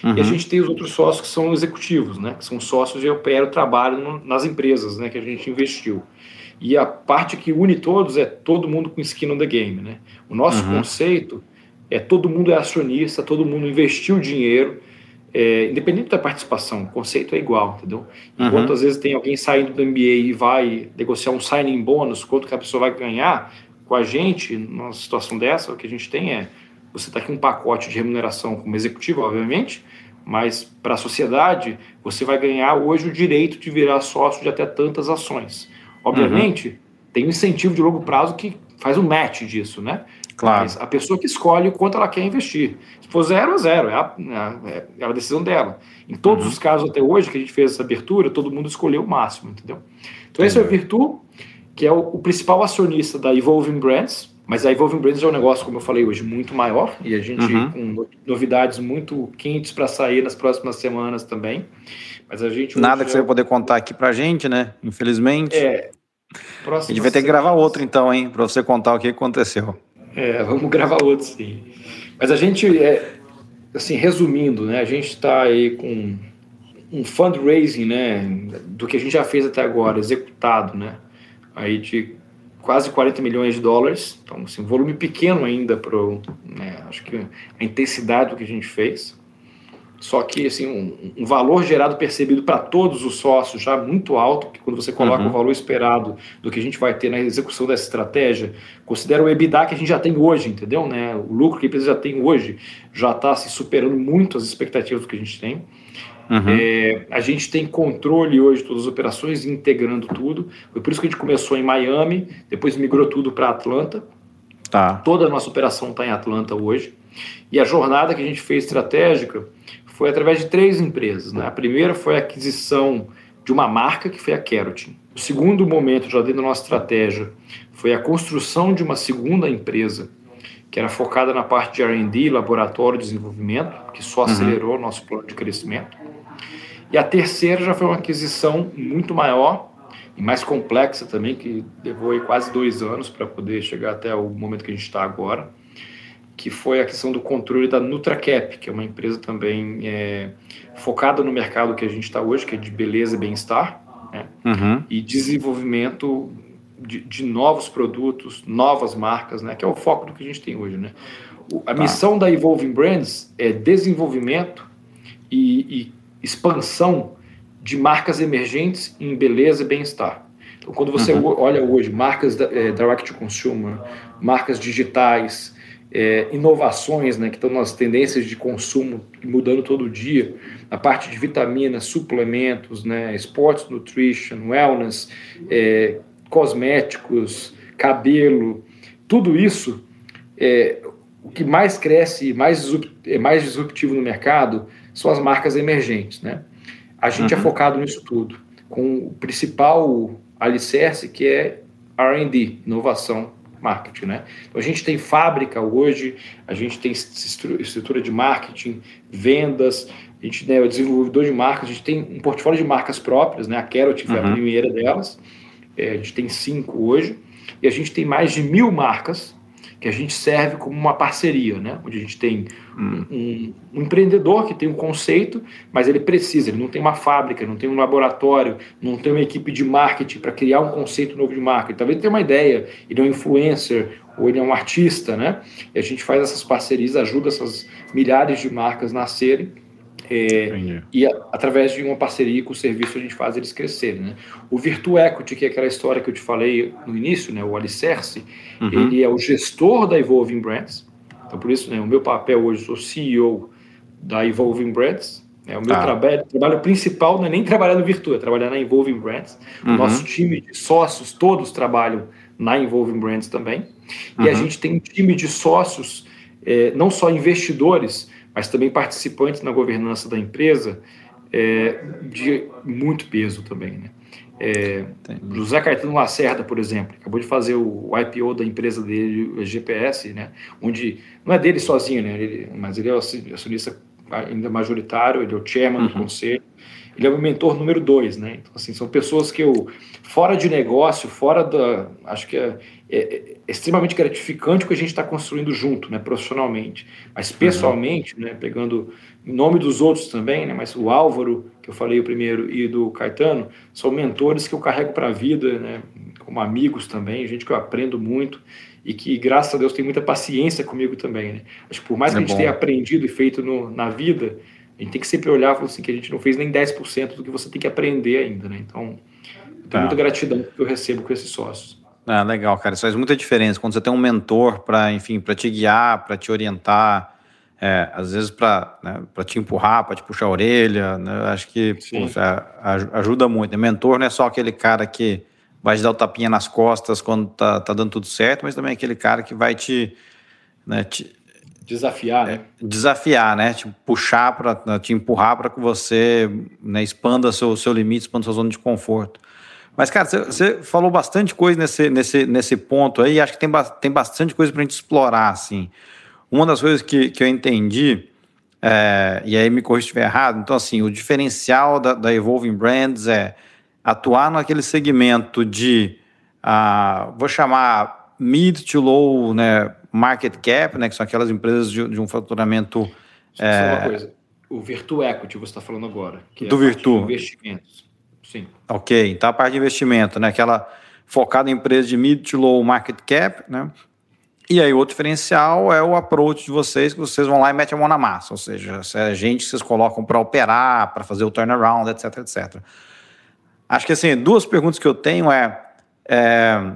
Uhum. E a uhum. gente tem os outros sócios que são executivos, né, que são sócios e operam trabalho nas empresas né, que a gente investiu. E a parte que une todos é todo mundo com skin on the game. Né? O nosso uhum. conceito é todo mundo é acionista, todo mundo investiu dinheiro, é, independente da participação, o conceito é igual, entendeu? Enquanto uhum. às vezes tem alguém saindo do MBA e vai negociar um signing bônus, quanto que a pessoa vai ganhar, com a gente, numa situação dessa, o que a gente tem é, você está aqui um pacote de remuneração como executivo, obviamente, mas para a sociedade, você vai ganhar hoje o direito de virar sócio de até tantas ações. Obviamente, uhum. tem um incentivo de longo prazo que faz um match disso, né? Claro. Mas a pessoa que escolhe o quanto ela quer investir. Se for zero, é zero. É a, é, é a decisão dela. Em todos uhum. os casos até hoje que a gente fez essa abertura, todo mundo escolheu o máximo, entendeu? Então, esse é o Virtu, que é o, o, principal acionista da Evolving Brands. Mas a Evolving Brands é um negócio, como eu falei hoje, muito maior. E a gente uhum. com novidades muito quentes para sair nas próximas semanas também. Mas a gente. Nada que você vai poder contar aqui para a gente, né? Infelizmente. É. a gente vai ter que gravar outro então, hein? Para você contar o que aconteceu. É, vamos gravar outro sim. Mas a gente, é, assim, resumindo, né, a gente está aí com um fundraising, né, do que a gente já fez até agora, executado, né, aí de quase 40 milhões de dólares, então, assim, um volume pequeno ainda para, né, acho que a intensidade do que a gente fez. Só que assim, um, um valor gerado percebido para todos os sócios já muito alto, que quando você coloca uhum. o valor esperado do que a gente vai ter na execução dessa estratégia, considera o EBITDA que a gente já tem hoje, entendeu? Né? O lucro que a empresa já tem hoje já está se superando muito as expectativas do que a gente tem. Uhum. É, a gente tem controle hoje de todas as operações, integrando tudo. Foi por isso que a gente começou em Miami, depois migrou tudo para Atlanta. Tá. Toda a nossa operação está em Atlanta hoje. E a jornada que a gente fez estratégica foi através de três empresas. Né? A primeira foi a aquisição de uma marca, que foi a Kerotin. O segundo momento, já dentro da nossa estratégia, foi a construção de uma segunda empresa, que era focada na parte de R&D, laboratório de desenvolvimento, que só uhum. acelerou o nosso plano de crescimento. E a terceira já foi uma aquisição muito maior e mais complexa também, que levou quase dois anos para poder chegar até o momento que a gente está agora, que foi a questão do controle da NutraCap, que é uma empresa também é, focada no mercado que a gente está hoje, que é de beleza e bem-estar, né? uhum. e desenvolvimento de, de, novos produtos, novas marcas, né? que é o foco do que a gente tem hoje. Né? O, a tá. missão da Evolving Brands é desenvolvimento e, e expansão de marcas emergentes em beleza e bem-estar. Então, quando você uhum. olha hoje marcas da, é, direct to consumer, marcas digitais, é, inovações né, que estão nas tendências de consumo mudando todo dia, a parte de vitaminas, suplementos, né, sports nutrition, wellness, é, cosméticos, cabelo, tudo isso, é, o que mais cresce, mais, é mais disruptivo no mercado são as marcas emergentes. Né? A gente é uhum. é focado nisso tudo, com o principal alicerce que é R&D, inovação marketing, né? Então a gente tem fábrica hoje, a gente tem estrutura de marketing, vendas, A gente né, é o desenvolvedor de marcas, a gente tem um portfólio de marcas próprias, né? A Carrot foi uhum. a primeira delas. É, a gente tem cinco hoje. E a gente tem mais de mil marcas que a gente serve como uma parceria, né? onde a gente tem um, um, um, empreendedor que tem um conceito, mas ele precisa, ele não tem uma fábrica, não tem um laboratório, não tem uma equipe de marketing para criar um conceito novo de marketing. Talvez ele tenha uma ideia, ele é um influencer ou ele é um artista, né? E a gente faz essas parcerias, ajuda essas milhares de marcas nascerem é, e a, através de uma parceria com o serviço a gente faz eles crescerem. Né? O Virtu Equity, que é aquela história que eu te falei no início, né, o Alicerce, uhum. ele é o gestor da Evolving Brands. Então, por isso, né, o meu papel hoje, sou CEO da Evolving Brands. É, o meu ah. trabalho, trabalho principal não é nem trabalhar no Virtu, é trabalhar na Evolving Brands. Uhum. O nosso time de sócios, todos trabalham na Evolving Brands também. E uhum. a gente tem um time de sócios, é, não só investidores, mas também participantes na governança da empresa é, de muito peso também. Né? É, José Caetano Lacerda, por exemplo, acabou de fazer o IPO da empresa dele, o GPS, né? onde não é dele sozinho, né? Ele, mas ele é o acionista ainda majoritário, ele é o chairman uhum. do conselho, ele é o mentor número dois, né? Então, assim, são pessoas que eu, fora de negócio, fora da. Acho que é, é, é extremamente gratificante o que a gente está construindo junto, né, profissionalmente. Mas pessoalmente, uhum. né, pegando em nome dos outros também, né, mas o Álvaro, que eu falei o primeiro, e do Caetano, são mentores que eu carrego para a vida, né, como amigos também, gente que eu aprendo muito e que, graças a Deus, tem muita paciência comigo também. Né? Acho que por mais é que a gente bom. tenha aprendido e feito no, na vida, a gente tem que sempre olhar e falar assim, que a gente não fez nem 10% do que você tem que aprender ainda, né? Então, tenho tá. muita gratidão que eu recebo com esses sócios. Ah, legal, cara. Isso faz muita diferença quando você tem um mentor para, enfim, para te guiar, para te orientar, é, às vezes para né, te empurrar, para te puxar a orelha. Né? Acho que poxa, ajuda muito. O mentor não é só aquele cara que vai te dar o tapinha nas costas quando tá, tá dando tudo certo, mas também é aquele cara que vai te, né, te Desafiar, né? É, desafiar, né? Te puxar para né, te empurrar para que você né, expanda seu, seu limite, expanda sua zona de conforto. Mas, cara, você falou bastante coisa nesse, nesse, nesse ponto aí, acho que tem, tem bastante coisa para a gente explorar, assim. Uma das coisas que, que eu entendi, é, e aí me corrija se estiver errado, então, assim, o diferencial da, da Evolving Brands é atuar naquele segmento de, uh, vou chamar mid to low, né, market cap, né, que são aquelas empresas de, de um faturamento. É... uma coisa. O Virtu Equity, você está falando agora. Que é do Virtu. investimentos. Sim. Ok, então a parte de investimento, né, aquela focada em empresas de mid to low market cap, né? E aí, outro diferencial é o approach de vocês, que vocês vão lá e metem a mão na massa, ou seja, é gente que vocês colocam para operar, para fazer o turnaround, etc, etc. Acho que, assim, duas perguntas que eu tenho é, é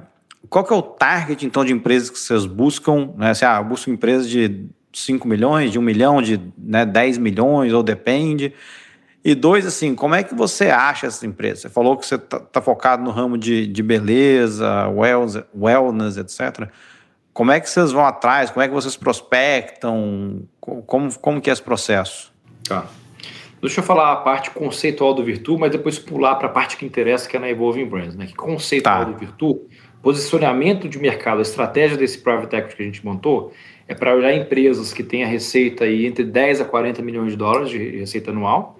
qual que é o target, então, de empresas que vocês buscam? Né? Se, ah, buscam empresas de 5 milhões, de 1 milhão, de né, 10 milhões, ou depende. E dois, assim, como é que você acha essas empresas? Você falou que você está tá focado no ramo de, de beleza, wellness, wellness, etc. Como é que vocês vão atrás? Como é que vocês prospectam? Como, como que é esse processo? Tá. Deixa eu falar a parte conceitual do Virtu, mas depois pular para a parte que interessa, que é na Evolving Brands. Né? Que conceitual tá. do Virtu posicionamento de mercado, a estratégia desse private equity que a gente montou é para olhar empresas que têm a receita aí entre 10 a 40 milhões de dólares de receita anual,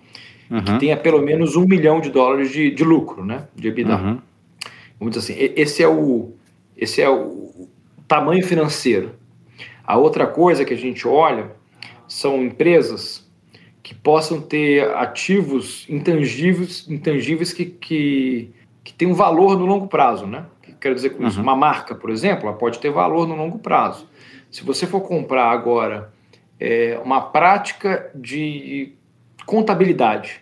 uhum. que tenha pelo menos um milhão de dólares de, de lucro, né, de EBITDA. Uhum. Vamos dizer assim, esse é o esse é o tamanho financeiro. A outra coisa que a gente olha são empresas que possam ter ativos intangíveis, intangíveis que, que, que têm um valor no longo prazo, né? quero dizer com isso? Uhum. Uma marca, por exemplo, ela pode ter valor no longo prazo. Se você for comprar agora é, uma prática de contabilidade,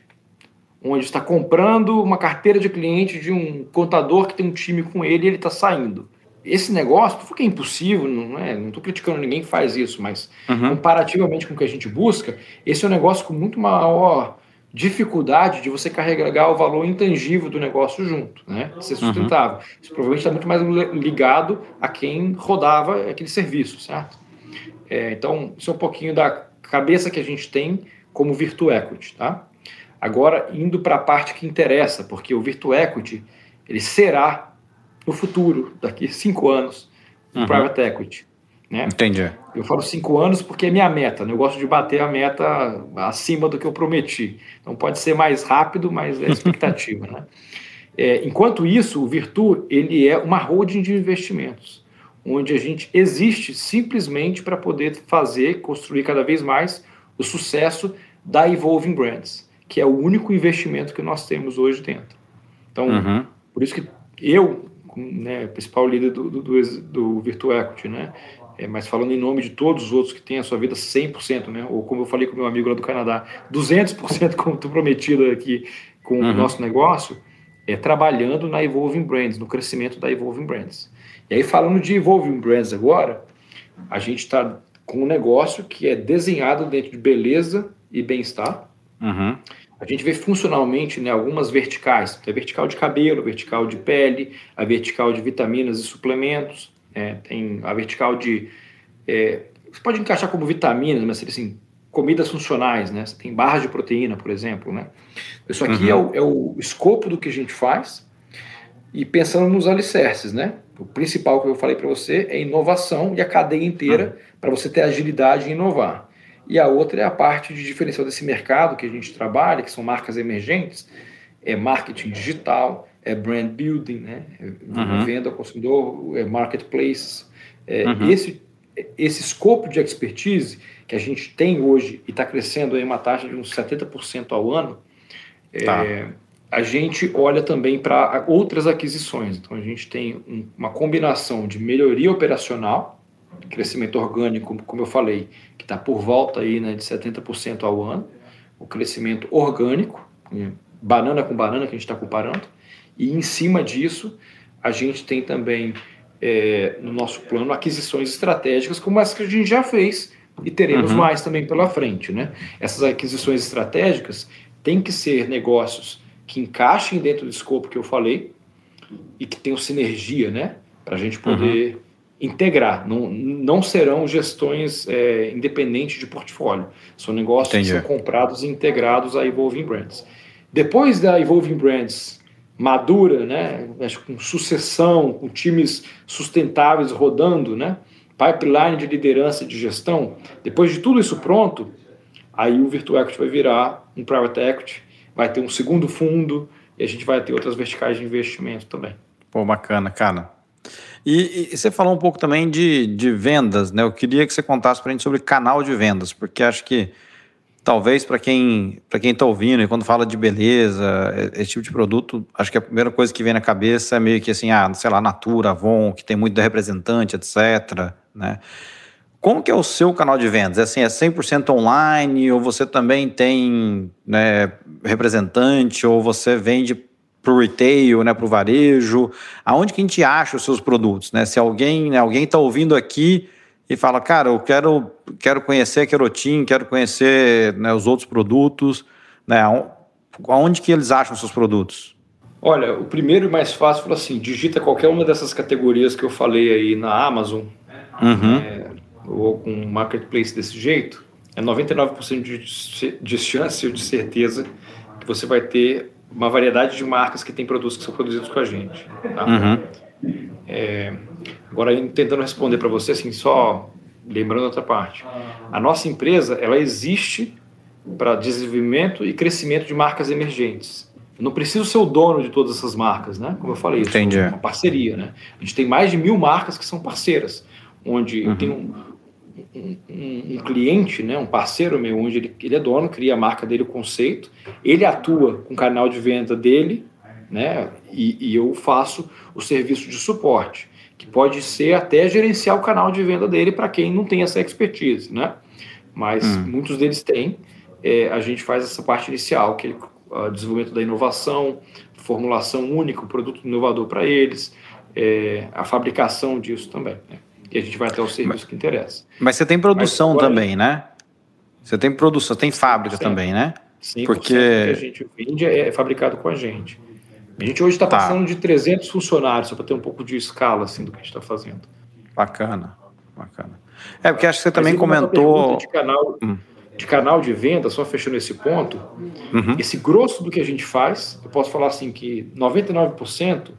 onde está comprando uma carteira de cliente de um contador que tem um time com ele e ele está saindo. Esse negócio, porque é impossível, não é? Não estou criticando ninguém que faz isso, mas uhum. comparativamente com o que a gente busca, esse é um negócio com muito maior dificuldade de você carregar o valor intangível do negócio junto, né? De ser uhum. sustentável. Uhum. Isso provavelmente está muito mais ligado a quem rodava aquele serviço, certo? É, então, isso é um pouquinho da cabeça que a gente tem como Virtu Equity, tá? Agora, indo para a parte que interessa, porque o Virtu Equity, ele será, no futuro, daqui a cinco anos, um uhum. Private Equity. Né? Entendi. Eu falo cinco anos porque é minha meta. Né? Eu gosto de bater a meta acima do que eu prometi. Então pode ser mais rápido, mas é expectativa. né? É, enquanto isso, o Virtu ele é uma holding de investimentos, onde a gente existe simplesmente para poder fazer, construir cada vez mais o sucesso da Evolving Brands, que é o único investimento que nós temos hoje dentro. Então, uhum. por isso que eu, né, principal líder do, do, do, do Virtu Equity, né, é, mas falando em nome de todos os outros que têm a sua vida 100%, né, ou como eu falei com meu amigo lá do Canadá, 200% como estou prometido aqui com uhum. o nosso negócio, é, trabalhando na Evolving Brands, no crescimento da Evolving Brands. E aí, falando de Evolving Brands agora, a gente está com um negócio que é desenhado dentro de beleza e bem-estar. Uhum. A gente vê funcionalmente né, algumas verticais. Tem a vertical de cabelo, a vertical de pele, a vertical de vitaminas e suplementos, é, tem a vertical de... É, você pode encaixar como vitaminas, mas assim, comidas funcionais, né? Você tem barras de proteína, por exemplo, né? Isso aqui uhum. é, o, é, o, escopo do que a gente faz e pensando nos alicerces, né? O principal que eu falei para você é inovação e a cadeia inteira uhum. para você ter agilidade e inovar. E a outra é a parte de diferencial desse mercado que a gente trabalha, que são marcas emergentes, é marketing digital, é brand building, né? É uhum. venda ao consumidor, é marketplace. É, uhum. esse, esse escopo de expertise que a gente tem hoje e está crescendo em uma taxa de uns 70% ao ano, tá. é, a gente olha também para outras aquisições. Então a gente tem um, uma combinação de melhoria operacional, crescimento orgânico, como eu falei, que está por volta aí, né, de 70% ao ano, o crescimento orgânico, banana com banana que a gente está comparando, e em cima disso a gente tem também é, no nosso plano aquisições estratégicas como as que a gente já fez e teremos uhum. mais também pela frente. Né? Essas aquisições estratégicas têm que ser negócios que encaixem dentro do escopo que eu falei e que tenham sinergia, né? Para a gente poder uhum. Integrar. Não, não serão gestões é, independentes de portfólio. São negócios Entendi. que são comprados e integrados a Evolving Brands. Depois da Evolving Brands madura, né? Com sucessão, com times sustentáveis rodando, né? pipeline de liderança e de gestão, depois de tudo isso pronto, aí o Virtual Equity vai virar um Private Equity, vai ter um segundo fundo e a gente vai ter outras verticais de investimento também. Pô, bacana, cara. E, e, você falou um pouco também de, de vendas, né? Eu queria que você contasse para a gente sobre canal de vendas, porque acho que talvez para quem para quem está ouvindo e quando fala de beleza, esse tipo de produto, acho que a primeira coisa que vem na cabeça é meio que assim, ah, sei lá, Natura, Avon, que tem muito de representante, etc né? Como que é o seu canal de vendas? É assim, é 100% online ou você também tem né, representante ou você vende para o retail, né, para o varejo? Aonde que a gente acha os seus produtos? Né? Se alguém né, alguém está ouvindo aqui e fala, cara, eu quero, quero conhecer a Querotin, quero conhecer né, os outros produtos, né, aonde que eles acham os seus produtos? Olha, o primeiro e mais fácil é assim, digita qualquer uma dessas categorias que eu falei aí na Amazon, uhum. é, ou com um marketplace desse jeito, é 99% de, de chance ou de certeza que você vai ter uma variedade de marcas que tem produtos que são produzidos com a gente. Tá? Uhum. É, agora, tentando responder para você, assim, só lembrando outra parte. A nossa empresa, ela existe para desenvolvimento e crescimento de marcas emergentes. Eu não preciso ser o dono de todas essas marcas, né? Como eu falei, Entendi. é uma parceria, né? A gente tem mais de mil marcas que são parceiras onde uhum. eu tenho um, um, um, cliente, né, um parceiro meu, onde ele, ele é dono, cria a marca dele, o conceito, ele atua com o canal de venda dele, né, e, e eu faço o serviço de suporte, que pode ser até gerenciar o canal de venda dele para quem não tem essa expertise, né? Mas uhum. muitos deles têm. É, a gente faz essa parte inicial, que é o desenvolvimento da inovação, formulação única, produto inovador para eles, é, a fabricação disso também. Né? E a gente vai até o serviço mas, que interessa. Mas você tem produção também, né? Você tem produção, tem fábrica também, né? Sim, porque que a gente vende é, é fabricado com a gente. A gente hoje está tá. passando de 300 funcionários, só para ter um pouco de escala assim, do que a gente está fazendo. Bacana, bacana. É, porque acho que você também comentou. De canal, hum. de canal de venda, só fechando esse ponto, uhum. esse grosso do que a gente faz, eu posso falar assim que 99%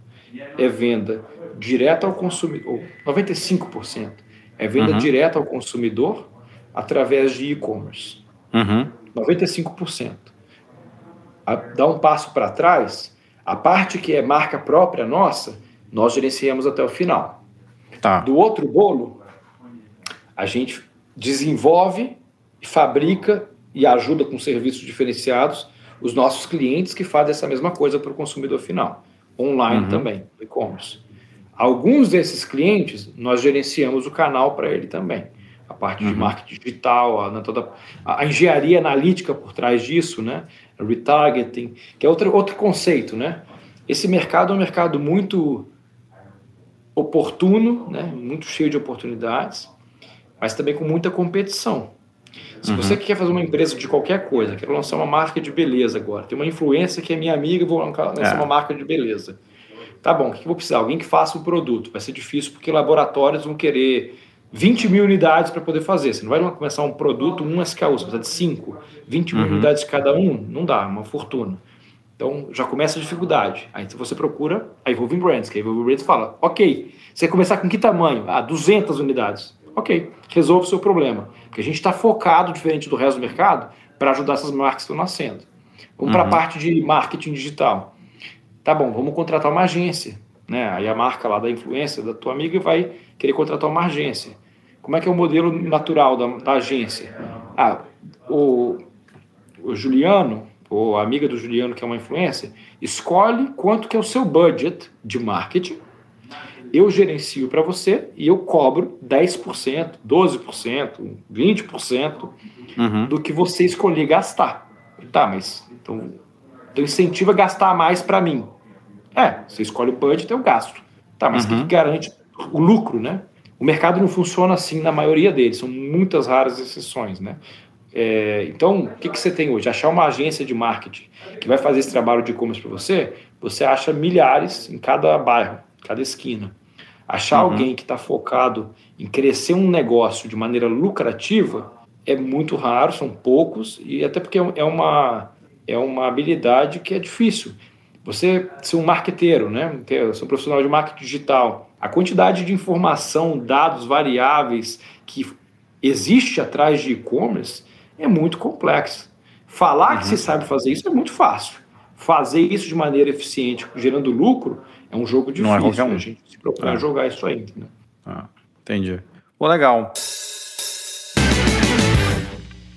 é venda direto ao consumidor, 95% é venda uhum. direta ao consumidor através de e-commerce. Uhum. 95%. A, dá um passo para trás, a parte que é marca própria nossa, nós gerenciamos até o final. Tá. Do outro bolo, a gente desenvolve, fabrica e ajuda com serviços diferenciados os nossos clientes que fazem essa mesma coisa para o consumidor final, online uhum. também, e-commerce. Alguns desses clientes, nós gerenciamos o canal para ele também. A parte uhum. de marketing digital, a, toda, a, a, engenharia analítica por trás disso, né? retargeting, que é outro, outro conceito. Né? Esse mercado é um mercado muito oportuno, né? muito cheio de oportunidades, mas também com muita competição. Se uhum. você quer fazer uma empresa de qualquer coisa, quer lançar uma marca de beleza agora, tem uma influência que é minha amiga, vou lançar é. uma marca de beleza. Tá bom, o que eu vou precisar? Alguém que faça o produto. Vai ser difícil porque laboratórios vão querer 20 mil unidades para poder fazer. Você não vai começar um produto, um SKU, você precisa de 5. 20 mil uhum. unidades cada um, não dá, é uma fortuna. Então já começa a dificuldade. Aí você procura a Evolving Brands, que a Evolving Brands fala, ok, você vai começar com que tamanho? Ah, 200 unidades. Ok, resolve o seu problema. Porque a gente está focado, diferente do resto do mercado, para ajudar essas marcas que estão nascendo. Vamos uhum. para a parte de marketing digital. Tá bom, vamos contratar uma agência. Né? Aí a marca lá da influência da tua amiga vai querer contratar uma agência. Como é que é o modelo natural da, da agência? Ah, o, o Juliano, ou a amiga do Juliano, que é uma influência, escolhe quanto que é o seu budget de marketing, eu gerencio para você e eu cobro 10%, 12%, 20% uhum. do que você escolher gastar. Tá, mas então, então incentiva a gastar mais para mim. É, você escolhe o budget, eu gasto. Tá, mas uhum. que garante o lucro, né? O mercado não funciona assim na maioria deles, são muitas raras exceções, né? É, então, o que, que você tem hoje? Achar uma agência de marketing que vai fazer esse trabalho de e-commerce para você, você acha milhares em cada bairro, cada esquina. Achar uhum. alguém que está focado em crescer um negócio de maneira lucrativa é muito raro, são poucos, e até porque é uma, é uma habilidade que é difícil. Você ser um marqueteiro, né? Eu sou um profissional de marketing digital. A quantidade de informação, dados variáveis que existe atrás de e-commerce é muito complexa. Falar uhum. que você sabe fazer isso é muito fácil. Fazer isso de maneira eficiente, gerando lucro, é um jogo difícil. Não é um. A gente se propõe é. jogar isso aí. Né? Ah, entendi. Pô, legal.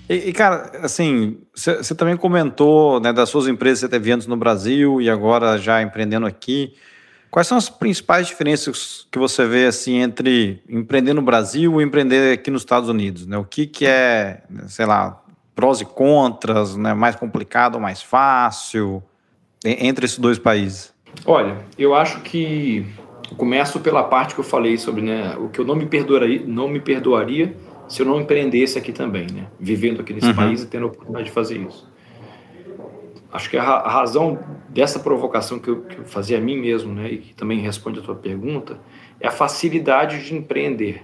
E, e, cara, assim, você também comentou né, das suas empresas que você teve antes no Brasil e agora já empreendendo aqui. Quais são as principais diferenças que você vê assim entre empreender no Brasil e empreender aqui nos Estados Unidos? Né? O que, que é, sei lá, prós e contras, né? mais complicado ou mais fácil entre esses dois países? Olha, eu acho que começo pela parte que eu falei sobre né, o que eu não me perdoaria, não me perdoaria se eu não empreendesse aqui também, né, vivendo aqui nesse uhum. país e tendo a oportunidade de fazer isso. Acho que a, a razão dessa provocação que eu, que eu, fazia a mim mesmo, né, e que também responde a tua pergunta, é a facilidade de empreender.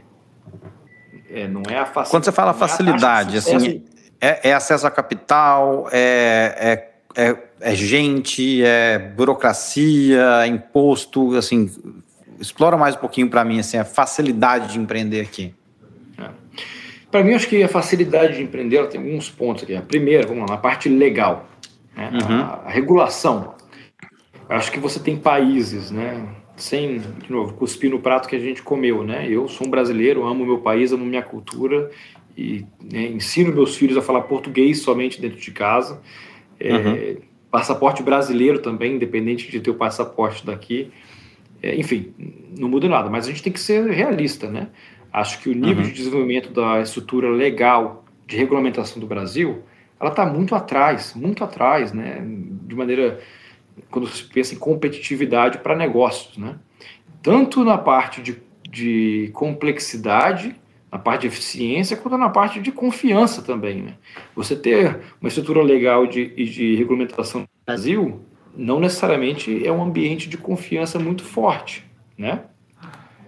É, não é a facilidade. Quando você fala é facilidade, assim, é, é, acesso a capital, é, é, é é gente, é burocracia, é imposto, assim, explora mais um pouquinho para mim assim a facilidade de empreender aqui. Para mim acho que a facilidade de empreender ela tem alguns pontos aqui. A primeira, vamos lá, na parte legal, né? uhum. a, a, regulação. Eu acho que você tem países, né? Sem, de novo, cuspir no prato que a gente comeu, né? Eu sou um brasileiro, amo meu país, amo minha cultura e né, ensino meus filhos a falar português somente dentro de casa. É, uhum. Passaporte brasileiro também, independente de ter o passaporte daqui. É, enfim, não muda nada, mas a gente tem que ser realista, né? Acho que o nível uhum. de desenvolvimento da estrutura legal de regulamentação do Brasil, ela está muito atrás, muito atrás, né? De maneira, quando se pensa em competitividade para negócios, né? Tanto na parte de, de complexidade na parte de eficiência quanto na parte de confiança também. Né? Você ter uma estrutura legal de, de regulamentação no Brasil não necessariamente é um ambiente de confiança muito forte. Né?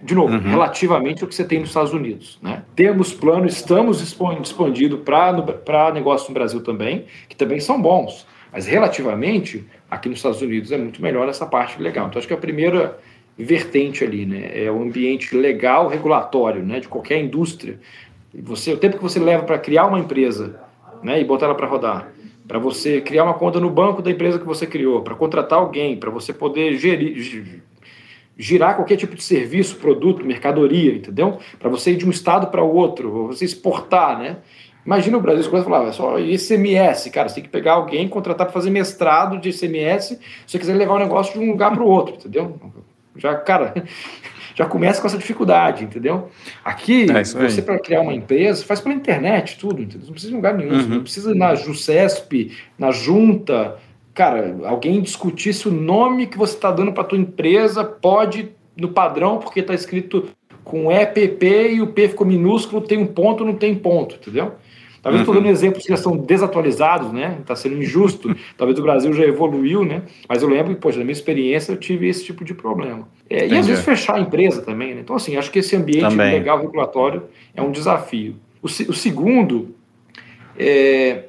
De novo, uhum. relativamente ao que você tem nos Estados Unidos. Né? Temos plano, estamos expandindo para negócios no Brasil também, que também são bons. Mas relativamente, aqui nos Estados Unidos é muito melhor essa parte legal. Então, acho que a primeira vertente ali, né? É o ambiente legal, regulatório, né? De qualquer indústria. Você, o tempo que você leva para criar uma empresa, né? E botar ela para rodar, para você criar uma conta no banco da empresa que você criou, para contratar alguém, para você poder gerir, girar qualquer tipo de serviço, produto, mercadoria, entendeu? Para você ir de um estado para o outro, você exportar, né? Imagina o Brasil, as coisas falavam, é só ICMS, cara, você tem que pegar alguém, contratar para fazer mestrado de ICMS, se você quiser levar o negócio de um lugar para o outro, entendeu? Já, cara, já começa com essa dificuldade, entendeu? Aqui, é você para criar uma empresa, faz pela internet tudo, entendeu? Não precisa de lugar nenhum, uhum. não precisa ir na JUCESP, na junta, cara, alguém discutir se o nome que você está dando para tua empresa pode no padrão, porque está escrito com EPP e o P ficou minúsculo, tem um ponto, não tem ponto, entendeu? Talvez estou dando uhum. exemplos que já são desatualizados, né? Está sendo injusto. Talvez o Brasil já evoluiu, né? Mas eu lembro que, poxa, na minha experiência eu tive esse tipo de problema. É, e às vezes fechar a empresa também, né? Então, assim, acho que esse ambiente também. legal regulatório é um desafio. O, o segundo, é,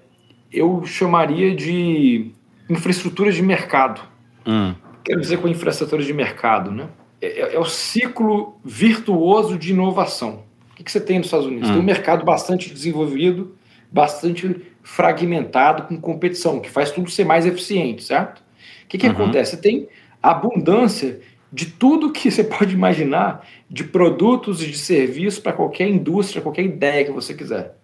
eu chamaria de infraestrutura de mercado. Hum. Quero dizer com infraestrutura de mercado, né? É, é, é o ciclo virtuoso de inovação. O que, que você tem nos Estados Unidos? Hum. Tem um mercado bastante desenvolvido, bastante fragmentado com competição, que faz tudo ser mais eficiente, certo? O que, que uhum. acontece? Você tem abundância de tudo que você pode imaginar de produtos e de serviços para qualquer indústria, qualquer ideia que você quiser.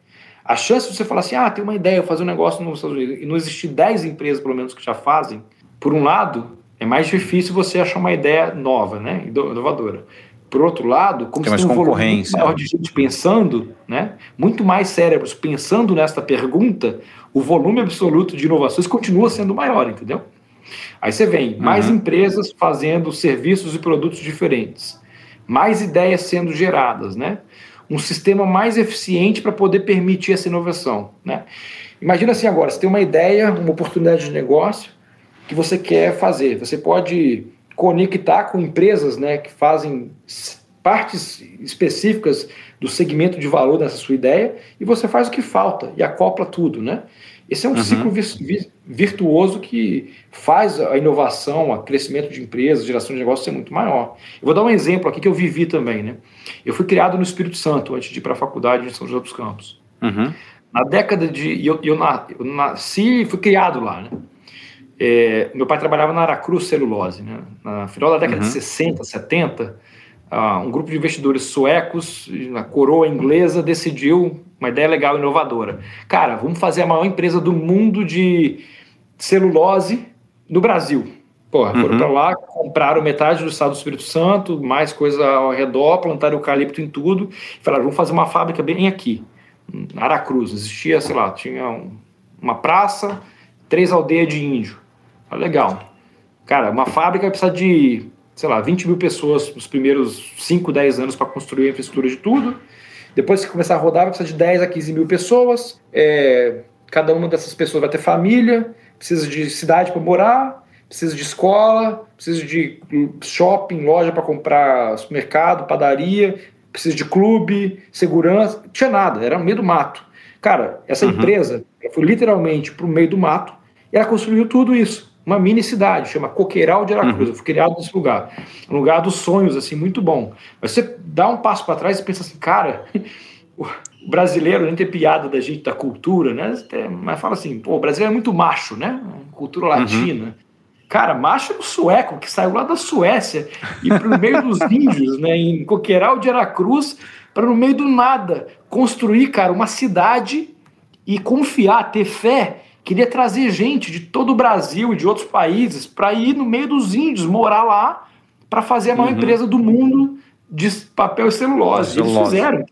A chance de você falar assim, ah, tem uma ideia, fazer um negócio nos Estados Unidos, e não existir 10 empresas, pelo menos, que já fazem, por um lado, é mais difícil você achar uma ideia nova, né, inovadora. Por outro lado, como tem mais um concorrência. maior de gente pensando, né, muito mais cérebros pensando nesta pergunta, o volume absoluto de inovações continua sendo maior, entendeu? Aí você vem, mais uhum. empresas fazendo serviços e produtos diferentes, mais ideias sendo geradas, né? Um sistema mais eficiente para poder permitir essa inovação, né? Imagina assim agora, você tem uma ideia, uma oportunidade de negócio que você quer fazer. Você pode conectar com empresas né, que fazem partes específicas do segmento de valor dessa sua ideia e você faz o que falta e acopla tudo, né? Esse é um uhum. ciclo virtuoso que faz a inovação, o crescimento de empresas, geração de negócios ser muito maior. Eu vou dar um exemplo aqui que eu vivi também, né? Eu fui criado no Espírito Santo antes de ir para a faculdade em São José dos Campos. Uhum. Na década de... Eu, eu, eu nasci e fui criado lá, né? É, meu pai trabalhava na Aracruz Celulose. Né? Na final da década uhum. de 60, 70, uh, um grupo de investidores suecos, na coroa inglesa, decidiu uma ideia legal, inovadora. Cara, vamos fazer a maior empresa do mundo de celulose no Brasil. Porra, foram uhum. para lá, compraram metade do estado do Espírito Santo, mais coisa ao redor, plantaram eucalipto em tudo, e falaram, vamos fazer uma fábrica bem aqui, Aracruz. Existia, sei lá, tinha um, uma praça, três aldeias de índio. Ah, legal. Cara, uma fábrica precisa de, sei lá, 20 mil pessoas nos primeiros 5, 10 anos para construir a infraestrutura de tudo. Depois que começar a rodar, vai precisar de 10 a 15 mil pessoas. É, cada uma dessas pessoas vai ter família, precisa de cidade para morar, precisa de escola, precisa de shopping, loja para comprar supermercado, padaria, precisa de clube, segurança. Não tinha nada, era no meio do mato. Cara, essa uhum. empresa foi literalmente para o meio do mato e ela construiu tudo isso uma mini cidade, chama Coqueiral de Aracruz. Uhum. Eu fui criado nesse lugar. Um lugar dos sonhos, assim, muito bom. Mas você dá um passo para trás e pensa assim, cara, o brasileiro nem tem piada da gente, da cultura, né? Mas fala assim, pô, o brasileiro é muito macho, né? Cultura uhum. latina. Uhum. Cara, macho é o sueco, que saiu lá da Suécia e para o meio dos índios, né? Em Coqueiral de Aracruz, para no meio do nada construir, cara, uma cidade e confiar, ter fé queria trazer gente de todo o Brasil e de outros países para ir no meio dos índios, morar lá, para fazer a maior uhum. empresa do mundo de papel e celulose. Eles fizeram.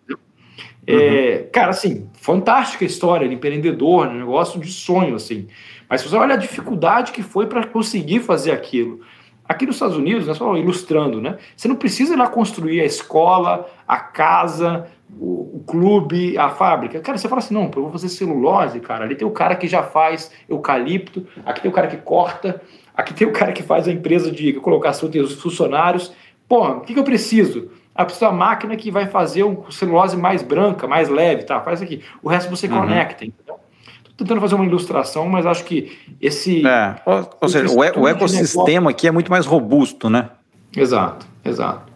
É, uhum. É, cara, assim, fantástica história de empreendedor, um negócio de sonho, assim. Mas se você olha a dificuldade que foi para conseguir fazer aquilo. Aqui nos Estados Unidos, né, só ilustrando, né? Você não precisa ir lá construir a escola, a casa, o, o, clube, a fábrica. Cara, você fala assim, não, eu vou fazer celulose, cara. Ali tem o cara que já faz eucalipto, aqui tem o cara que corta, aqui tem o cara que faz a empresa de colocação de funcionários. Pô, o que, que eu preciso? Ah, preciso da máquina que vai fazer o celulose mais branca, mais leve, tá? Faz aqui. O resto você uhum. conecta, entendeu? Tô tentando fazer uma ilustração, mas acho que esse. É, ou, ou seja, o, o ecossistema negócio... aqui é muito mais robusto, né? Exato. Exato.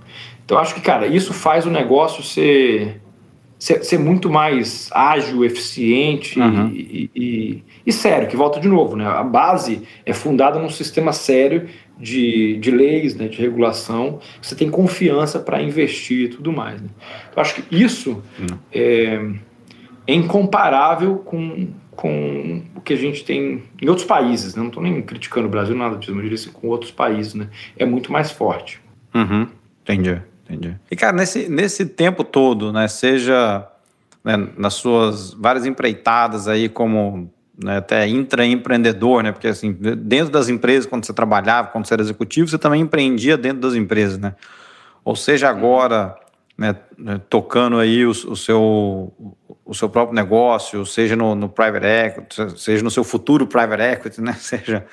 Então acho que, cara, isso faz o negócio ser, ser, ser muito mais ágil, eficiente uhum. e, e, e, sério, que volta de novo, né? A base é fundada num sistema sério de, de leis, né, de regulação, você tem confiança para investir e tudo mais. Né? Eu acho que isso uhum. é, é incomparável com, com o que a gente tem em outros países. Né? Não estou nem criticando o Brasil, nada disso, mas eu diria assim, com outros países. Né? É muito mais forte. Uhum. Entendi, entendi. E, cara, nesse, nesse tempo todo, né, seja né, nas suas várias empreitadas aí como né, até intraempreendedor, né, porque assim, dentro das empresas, quando você trabalhava, quando você era executivo, você também empreendia dentro das empresas, né? Ou seja, agora, né, né tocando aí o, o seu o seu próprio negócio, seja no, no, private equity, seja no seu futuro private equity, né? Seja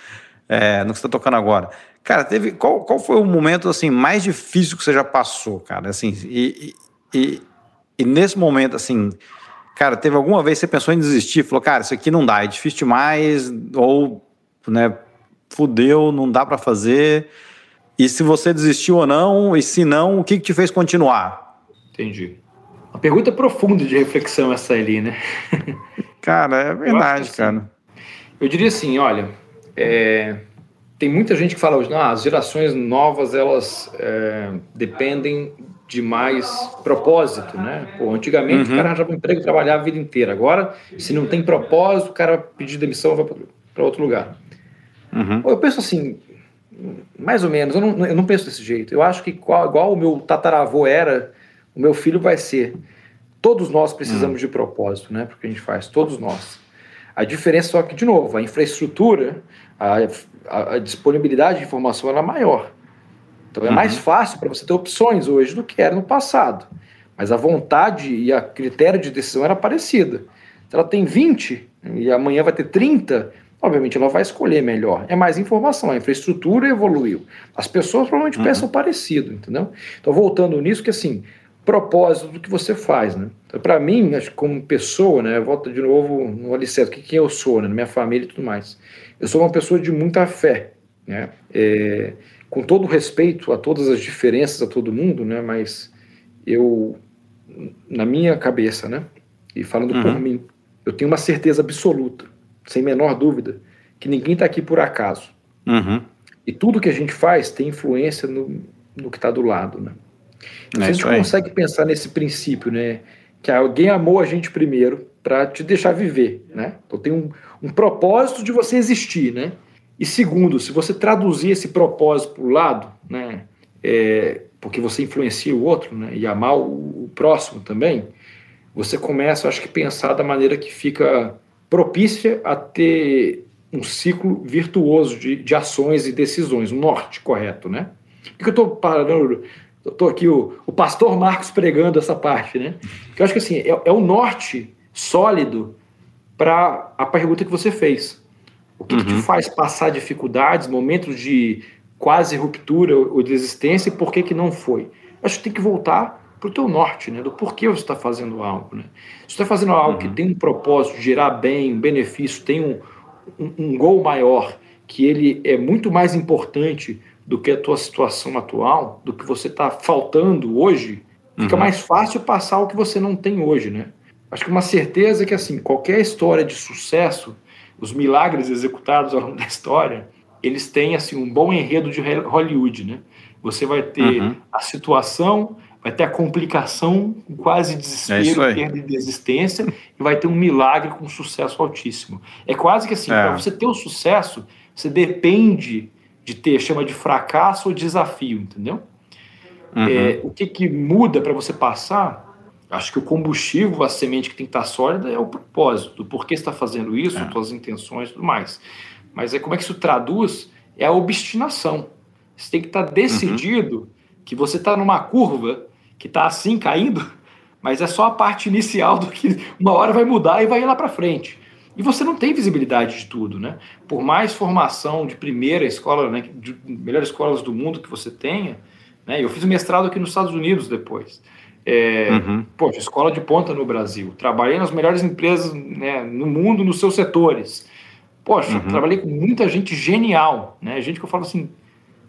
é, no que você está tocando agora. Cara, teve qual, qual foi o momento assim mais difícil que você já passou, cara? Assim, e, e, e nesse momento, assim, cara, teve alguma vez que você pensou em desistir? Falou, cara, isso aqui não dá, é difícil demais, ou, né, fudeu, não dá para fazer. E se você desistiu ou não, e se não, o que, que te fez continuar? Entendi. Uma pergunta profunda de reflexão essa ali, né? Cara, é verdade, eu assim, cara. Eu diria assim, olha, é, tem muita gente que fala hoje, ah, as gerações novas elas é, dependem de mais propósito, né? Pô, antigamente uhum. o cara arranjava um emprego e trabalhava a vida inteira. Agora, se não tem propósito, o cara pedir demissão vai para outro lugar. Uhum. Eu penso assim, mais ou menos, eu não, eu não penso desse jeito. Eu acho que igual, igual o meu tataravô era, o meu filho vai ser. Todos nós precisamos uhum. de propósito, né? Porque a gente faz, todos nós. A diferença só que, de novo, a infraestrutura, a, a, a disponibilidade de informação era maior. Então é uhum. mais fácil para você ter opções hoje do que era no passado. Mas a vontade e a critério de decisão era parecida. Se ela tem 20 e amanhã vai ter 30, obviamente ela vai escolher melhor. É mais informação, a infraestrutura evoluiu. As pessoas provavelmente uhum. pensam parecido, entendeu? Então, voltando nisso, que assim, propósito do que você faz, né? Então, para mim, acho que como pessoa, né, eu volto de novo no alicerce, o que, que eu sou, né, na minha família e tudo mais. Eu sou uma pessoa de muita fé, né? É, com todo respeito a todas as diferenças a todo mundo, né? Mas eu, na minha cabeça, né? E falando uhum. por mim, eu tenho uma certeza absoluta, sem menor dúvida, que ninguém está aqui por acaso. Uhum. E tudo que a gente faz tem influência no, no que está do lado, né? É a gente consegue pensar nesse princípio, né? Que alguém amou a gente primeiro para te deixar viver, né? Então tem um, um propósito de você existir, né? E segundo, se você traduzir esse propósito para o lado, né, é, porque você influencia o outro, né, e amar o, o próximo também, você começa, acho que, pensar da maneira que fica propícia a ter um ciclo virtuoso de, de ações e decisões, um norte correto, né? Por que eu estou parando? Estou aqui o, o pastor Marcos pregando essa parte, né? Que eu acho que assim é, é o norte sólido para a pergunta que você fez. O que, uhum. que te uhum. faz passar dificuldades, momentos de quase ruptura ou de existência e por que, que não foi? Acho que tem que voltar para o teu norte, né? Do porquê você está fazendo algo, né? Se você está fazendo algo uhum. que tem um propósito gerar bem, um benefício, tem um, um, um gol maior, que ele é muito mais importante do que a tua situação atual, do que você está faltando hoje, fica uhum. mais fácil passar o que você não tem hoje, né? Acho que uma certeza é que, assim, qualquer história de sucesso os milagres executados ao longo da história, eles têm assim um bom enredo de Hollywood, né? Você vai ter uhum. a situação, vai ter a complicação, quase desespero, é perda de existência, e vai ter um milagre com sucesso altíssimo. É quase que assim, é. para você ter o sucesso, você depende de ter, chama de fracasso ou desafio, entendeu? Uhum. É, o que, que muda para você passar Acho que o combustível, a semente que tem que estar sólida é o propósito, por que está fazendo isso, é. suas intenções e tudo mais. Mas é como é que isso traduz? É a obstinação. Você tem que estar decidido uhum. que você está numa curva que está assim caindo, mas é só a parte inicial do que uma hora vai mudar e vai ir lá para frente. E você não tem visibilidade de tudo, né? Por mais formação de primeira escola, né, de melhores escolas do mundo que você tenha, né? Eu fiz mestrado aqui nos Estados Unidos depois. É, uhum. Poxa, escola de ponta no Brasil. Trabalhei nas melhores empresas né, no mundo, nos seus setores. Poxa, uhum. trabalhei com muita gente genial, né? Gente que eu falo assim,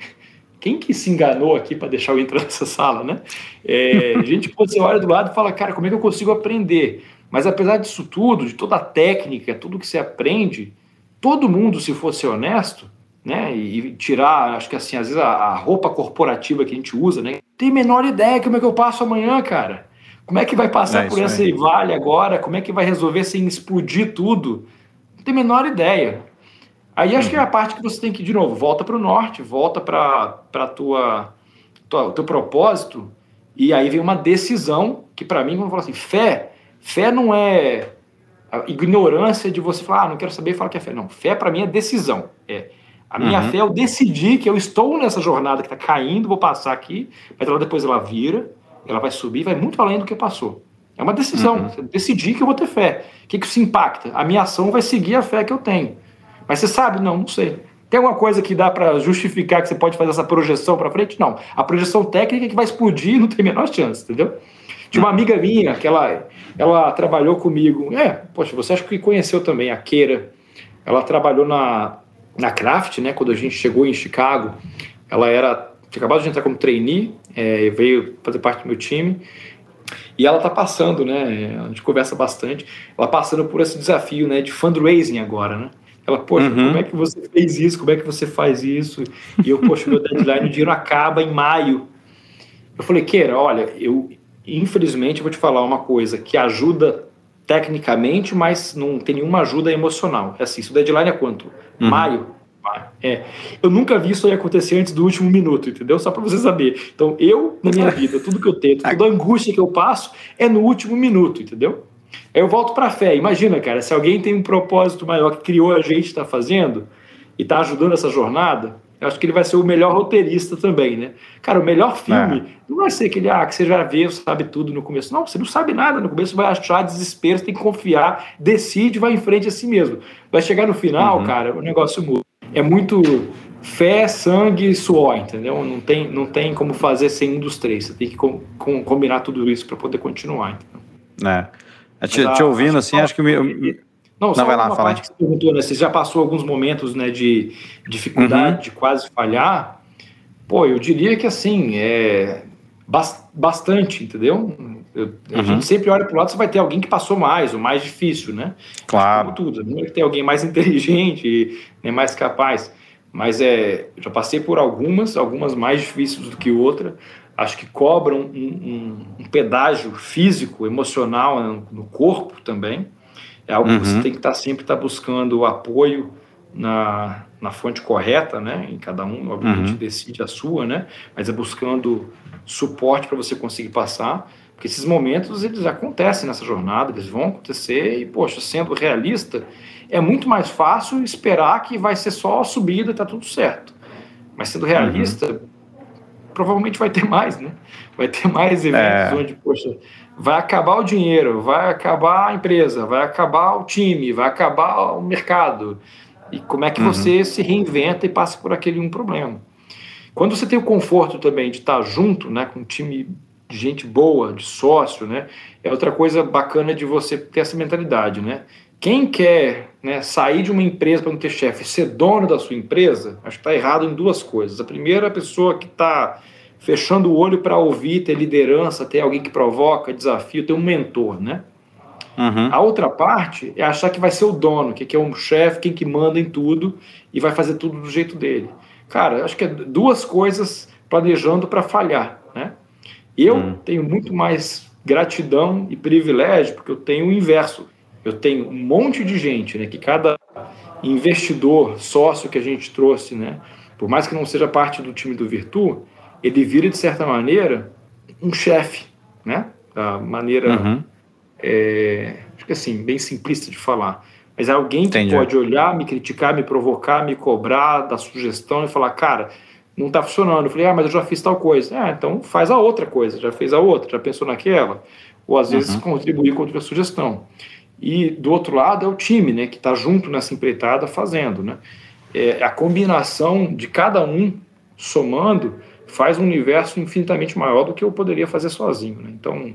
quem que se enganou aqui para deixar eu entrar nessa sala, né? É, gente, quando você olha do lado e fala, cara, como é que eu consigo aprender? Mas apesar disso tudo, de toda a técnica, tudo que você aprende, todo mundo, se fosse honesto, né, e tirar, acho que assim, às vezes a, a roupa corporativa que a gente usa, né, tem menor ideia como é que eu passo amanhã, cara. Como é que vai passar é por essa vale agora? Como é que vai resolver sem explodir tudo? Não tem a menor ideia. Aí acho que é a parte que você tem que, de novo, volta para o norte, volta para a tua, tua, teu propósito, e aí vem uma decisão que, para mim, vamos falar assim, fé, fé não é a ignorância de você falar, ah, não quero saber e falar que é fé. Não, fé para mim é decisão. É, a minha uhum. fé, eu decidi que eu estou nessa jornada que está caindo, vou passar aqui, mas ela depois ela vira, ela vai subir, vai muito além do que passou. É uma decisão. Uhum. Você decidir que eu vou ter fé. O que, que isso impacta? A minha ação vai seguir a fé que eu tenho. Mas você sabe? Não, não sei. Tem alguma coisa que dá para justificar que você pode fazer essa projeção para frente? Não. A projeção técnica é que vai explodir não tem a menor chance, entendeu? Tinha uma amiga minha que ela, ela trabalhou comigo. É, poxa, você acha que conheceu também a Keira. Ela trabalhou na, na Kraft, né? Quando a gente chegou em Chicago. Ela era tinha acabado de entrar como trainee, é, veio fazer parte do meu time. E ela está passando, né? A gente conversa bastante. Ela passando por esse desafio, né? De fundraising agora, né? Ela, poxa, uhum. como é que você fez isso? Como é que você faz isso? E eu, poxa, meu deadline, o dinheiro acaba em maio. Eu falei, Keira, olha, eu infelizmente vou te falar uma coisa que ajuda tecnicamente, mas não tem nenhuma ajuda emocional. É assim, se o deadline é quanto? Uhum. Maio? É. Eu nunca vi isso aí acontecer antes do último minuto, entendeu? Só para você saber. Então, eu, na minha vida, tudo que eu tento, toda a angústia que eu passo é no último minuto, entendeu? Aí eu volto para a fé. Imagina, cara, se alguém tem um propósito maior que criou a gente, está fazendo e está ajudando essa jornada, eu acho que ele vai ser o melhor roteirista também, né? Cara, o melhor filme é. não vai ser aquele, ah, que você já vê, sabe tudo no começo. Não, você não sabe nada no começo, você vai achar desespero, você tem que confiar, decide, vai em frente a si mesmo. Vai chegar no final, uhum. cara, o negócio muda. É muito fé, sangue e suor, entendeu? Não tem, não tem como fazer sem um dos três. Você tem que com, com, combinar tudo isso para poder continuar. Entendeu? É. Te, te ouvindo, assim, acho que me, não, só não vai lá, uma fala. parte que você perguntou, né? Você já passou alguns momentos né, de dificuldade, uhum. de quase falhar. Pô, eu diria que assim, é bastante, entendeu? Eu, a uhum. gente sempre olha para o lado, você vai ter alguém que passou mais, o mais difícil, né? Claro. Como tudo. Não vai ter alguém mais inteligente, nem mais capaz. Mas é, já passei por algumas, algumas mais difíceis do que outra. Acho que cobram um, um, um pedágio físico, emocional né, no corpo também. É algo uhum. que você uhum. tem que estar tá sempre tá buscando apoio na, na fonte correta, né? Em cada um, obviamente, uhum. decide a sua, né? Mas é buscando suporte para você conseguir passar, porque esses momentos eles acontecem nessa jornada, eles vão acontecer e, poxa, sendo realista, é muito mais fácil esperar que vai ser só subida e tá tudo certo. Mas sendo realista, uhum. Provavelmente vai ter mais, né? Vai ter mais eventos é. onde, poxa, vai acabar o dinheiro, vai acabar a empresa, vai acabar o time, vai acabar o mercado. E como é que uhum. você se reinventa e passa por aquele um problema. Quando você tem o conforto também de estar junto, né, com um time de gente boa, de sócio, né, é outra coisa bacana de você ter essa mentalidade, né? Quem quer né, sair de uma empresa para não ter chefe, ser dono da sua empresa, acho que está errado em duas coisas. A primeira, a pessoa que está fechando o olho para ouvir, ter liderança, ter alguém que provoca, desafio, ter um mentor, né? Uhum. A outra parte é achar que vai ser o dono, que, é um chefe, quem que manda em tudo e vai fazer tudo do jeito dele. Cara, acho que é duas coisas planejando para falhar, né? Eu uhum. tenho muito mais gratidão e privilégio porque eu tenho o inverso. Eu tenho um monte de gente, né? Que cada investidor, sócio que a gente trouxe, né? Por mais que não seja parte do time do Virtu, ele vira, de certa maneira, um chefe, né? Da maneira, uhum. é, acho que assim, bem simplista de falar. Mas é alguém que Entendi. pode olhar, me criticar, me provocar, me cobrar, dar sugestão e falar, cara, não está funcionando. Eu falei, ah, mas eu já fiz tal coisa. Ah, então faz a outra coisa, já fez a outra, já pensou naquela. Ou às vezes uhum. contribuir com outra sugestão. E do outro lado é o time, né, que está junto nessa empreitada fazendo, né? É, a combinação de cada um somando faz um universo infinitamente maior do que eu poderia fazer sozinho. Né? Então,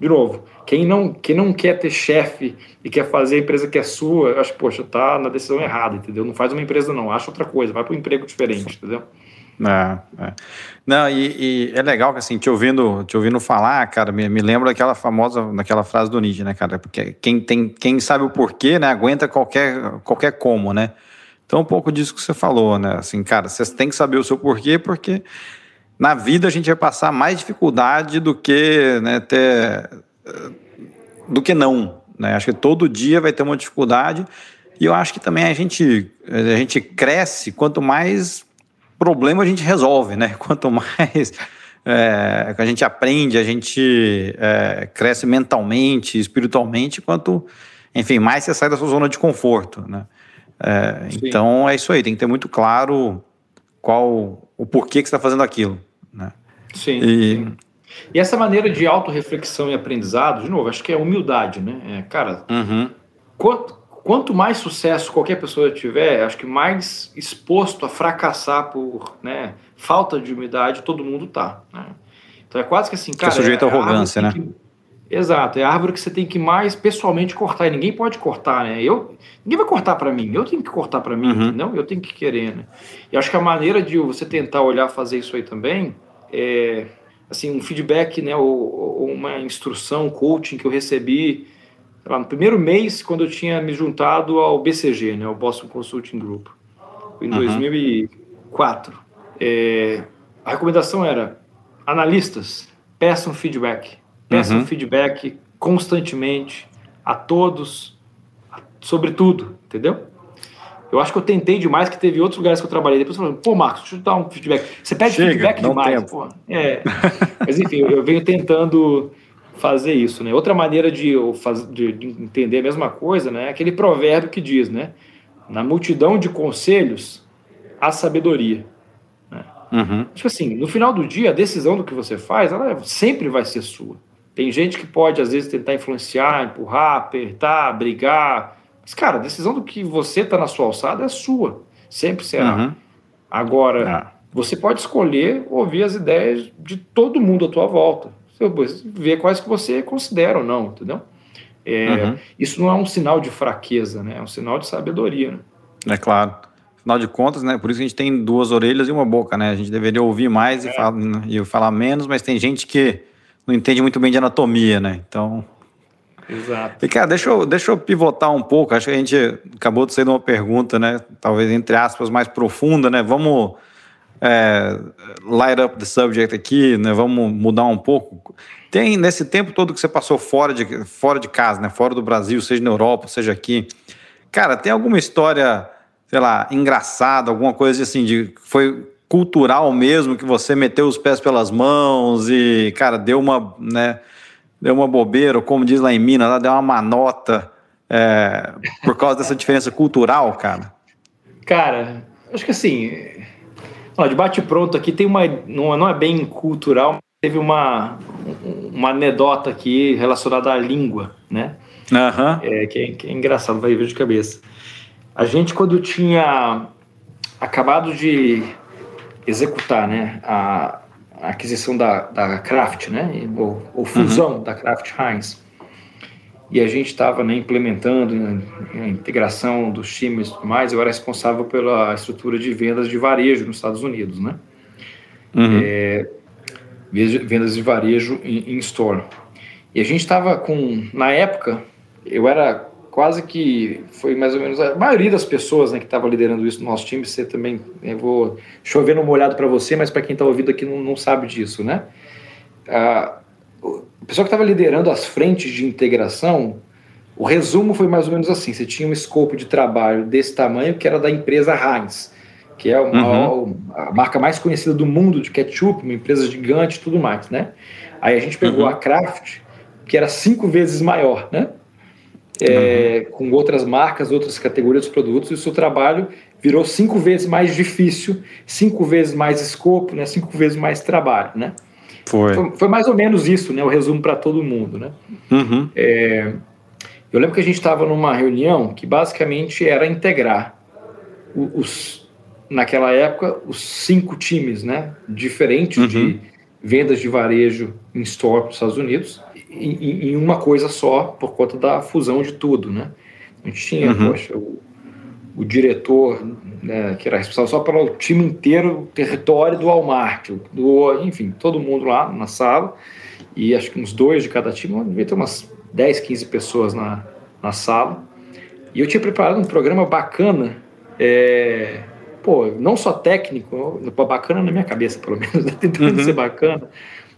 de novo, quem não, quem não quer ter chefe e quer fazer a empresa que é sua, acho poxa, tá na decisão errada, entendeu? Não faz uma empresa não, acha outra coisa, vai para um emprego diferente, entendeu? É, é. Não, e, e, é legal que assim, te ouvindo, te ouvindo falar, cara, me, me lembra daquela famosa, daquela frase do Nietzsche, né, cara? Porque quem, tem, quem sabe o porquê, né, aguenta qualquer, qualquer como, né? Então, um pouco disso que você falou, né? Assim, cara, você tem que saber o seu porquê, porque na vida a gente vai passar mais dificuldade do que, né, ter, do que não, né? Acho que todo dia vai ter uma dificuldade e eu acho que também a gente, a gente cresce quanto mais problema a gente resolve, né? Quanto mais é, a gente aprende, a gente é, cresce mentalmente, espiritualmente, quanto, enfim, mais você sai da sua zona de conforto, né? É, então é isso aí, tem que ter muito claro qual o porquê que você está fazendo aquilo, né? Sim. E, sim. e essa maneira de autorreflexão e aprendizado, de novo, acho que é humildade, né? É, cara, uhum. quanto, quanto mais sucesso qualquer pessoa tiver, acho que mais exposto a fracassar por né, falta de humildade todo mundo tá. Né? Então é quase que assim, cara. Que é sujeito à é arrogância, né? Que, exato, é a árvore que você tem que mais pessoalmente cortar e ninguém pode cortar, né? Eu, ninguém vai cortar para mim, eu tenho que cortar para mim, uhum. não? Eu tenho que querer, né? E acho que a maneira de você tentar olhar fazer isso aí também é assim um feedback, né? Ou, ou uma instrução, coaching que eu recebi lá, no primeiro mês, quando eu tinha me juntado ao BCG, né, o Boston Consulting Group, em uhum. 2004. É, a recomendação era: analistas, peçam feedback. Peçam uhum. feedback constantemente a todos, sobre tudo, entendeu? Eu acho que eu tentei demais, que teve outros lugares que eu trabalhei. Depois eu falei, pô, Marcos, deixa eu dar um feedback. Você pede Chega, feedback demais. Pô. É. Mas enfim, eu venho tentando fazer isso, né? Outra maneira de, de, de entender a mesma coisa, né? É aquele provérbio que diz, né? Na multidão de conselhos, há sabedoria. Né? Uhum. Tipo assim, no final do dia, a decisão do que você faz, ela sempre vai ser sua. Tem gente que pode, às vezes, tentar influenciar, empurrar, apertar, brigar. Mas, cara, a decisão do que você está na sua alçada é sua. Sempre será. Uhum. Agora, ah. você pode escolher ouvir as ideias de todo mundo à tua volta ver quais que você considera ou não, entendeu? É, uhum. Isso não é um sinal de fraqueza, né? É um sinal de sabedoria. Né? É claro. Afinal de contas, né? Por isso que a gente tem duas orelhas e uma boca, né? A gente deveria ouvir mais é. e, falar, e falar menos, mas tem gente que não entende muito bem de anatomia, né? Então. Exato. E, cara, deixa eu, deixa eu pivotar um pouco. Acho que a gente acabou de ser uma pergunta, né? Talvez, entre aspas, mais profunda, né? Vamos é, light up the subject aqui, né? Vamos mudar um pouco. Tem nesse tempo todo que você passou fora de, fora de casa, né? Fora do Brasil, seja na Europa, seja aqui. Cara, tem alguma história, sei lá, engraçada, alguma coisa assim de foi cultural mesmo que você meteu os pés pelas mãos e, cara, deu uma, né? Deu uma bobeira, ou como diz lá em Minas, lá deu uma manota é, por causa dessa diferença cultural, cara. Cara, acho que assim, Ó, de bate-pronto aqui tem uma. Não, é bem cultural, teve uma, uma anedota aqui relacionada à língua, né? Uhum. É, que, é, que é engraçado, vai ver de cabeça. A gente, quando tinha acabado de executar né, a, a aquisição da, da Kraft, né, ou, ou fusão uhum. da Kraft Heinz, e a gente estava né, implementando a integração dos times e tudo mais. Eu era responsável pela estrutura de vendas de varejo nos Estados Unidos, né? Uhum. É, vendas de varejo em, em store. E a gente estava com, na época, eu era quase que foi mais ou menos a maioria das pessoas né, que estava liderando isso no nosso time. Você também, eu vou chovendo uma olhada para você, mas para quem está ouvindo aqui não, não, sabe disso, né? Ah, o pessoal que estava liderando as frentes de integração, o resumo foi mais ou menos assim: você tinha um escopo de trabalho desse tamanho, que era da empresa Heinz, que é uma, uhum. a marca mais conhecida do mundo de ketchup, uma empresa gigante e tudo mais, né? Aí a gente pegou uhum. a Kraft, que era cinco vezes maior, né? É, uhum. com outras marcas, outras categorias de produtos, e o seu trabalho virou cinco vezes mais difícil, cinco vezes mais escopo, né? cinco vezes mais trabalho, né? Foi. Foi, foi mais ou menos isso, né? O resumo para todo mundo, né? Uhum. É, eu lembro que a gente estava numa reunião que basicamente era integrar os, naquela época, os cinco times, né? Diferentes uhum. de vendas de varejo em store para os Estados Unidos em, em, uma coisa só por conta da fusão de tudo, né? A gente tinha, uhum. poxa, o, o diretor, né, que era responsável só pelo time inteiro, território do Walmart, do, enfim, todo mundo lá na sala, e acho que uns dois de cada time, devia ter umas 10, 15 pessoas na, na sala. E eu tinha preparado um programa bacana, é, pô, não só técnico, bacana na minha cabeça, pelo menos, né, tentando uhum. ser bacana,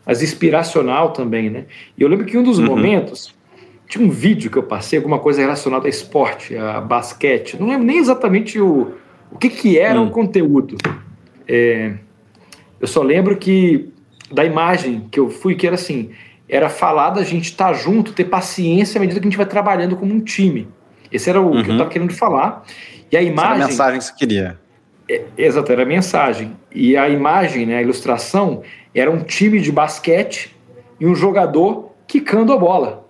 mas inspiracional também, né? E eu lembro que um dos uhum. momentos tinha um vídeo que eu passei, alguma coisa relacionada a esporte, a basquete. Não lembro nem exatamente o, o que, que era hum. o conteúdo. É, eu só lembro que da imagem que eu fui, que era assim, era falar da gente estar tá junto, ter paciência à medida que a gente vai trabalhando como um time. Esse era o uhum. que eu estava uhum. querendo falar. E a imagem. Essa era a mensagem que você queria. É, exato, era a mensagem. E a imagem, né, a ilustração, era um time de basquete e um jogador quicando a bola.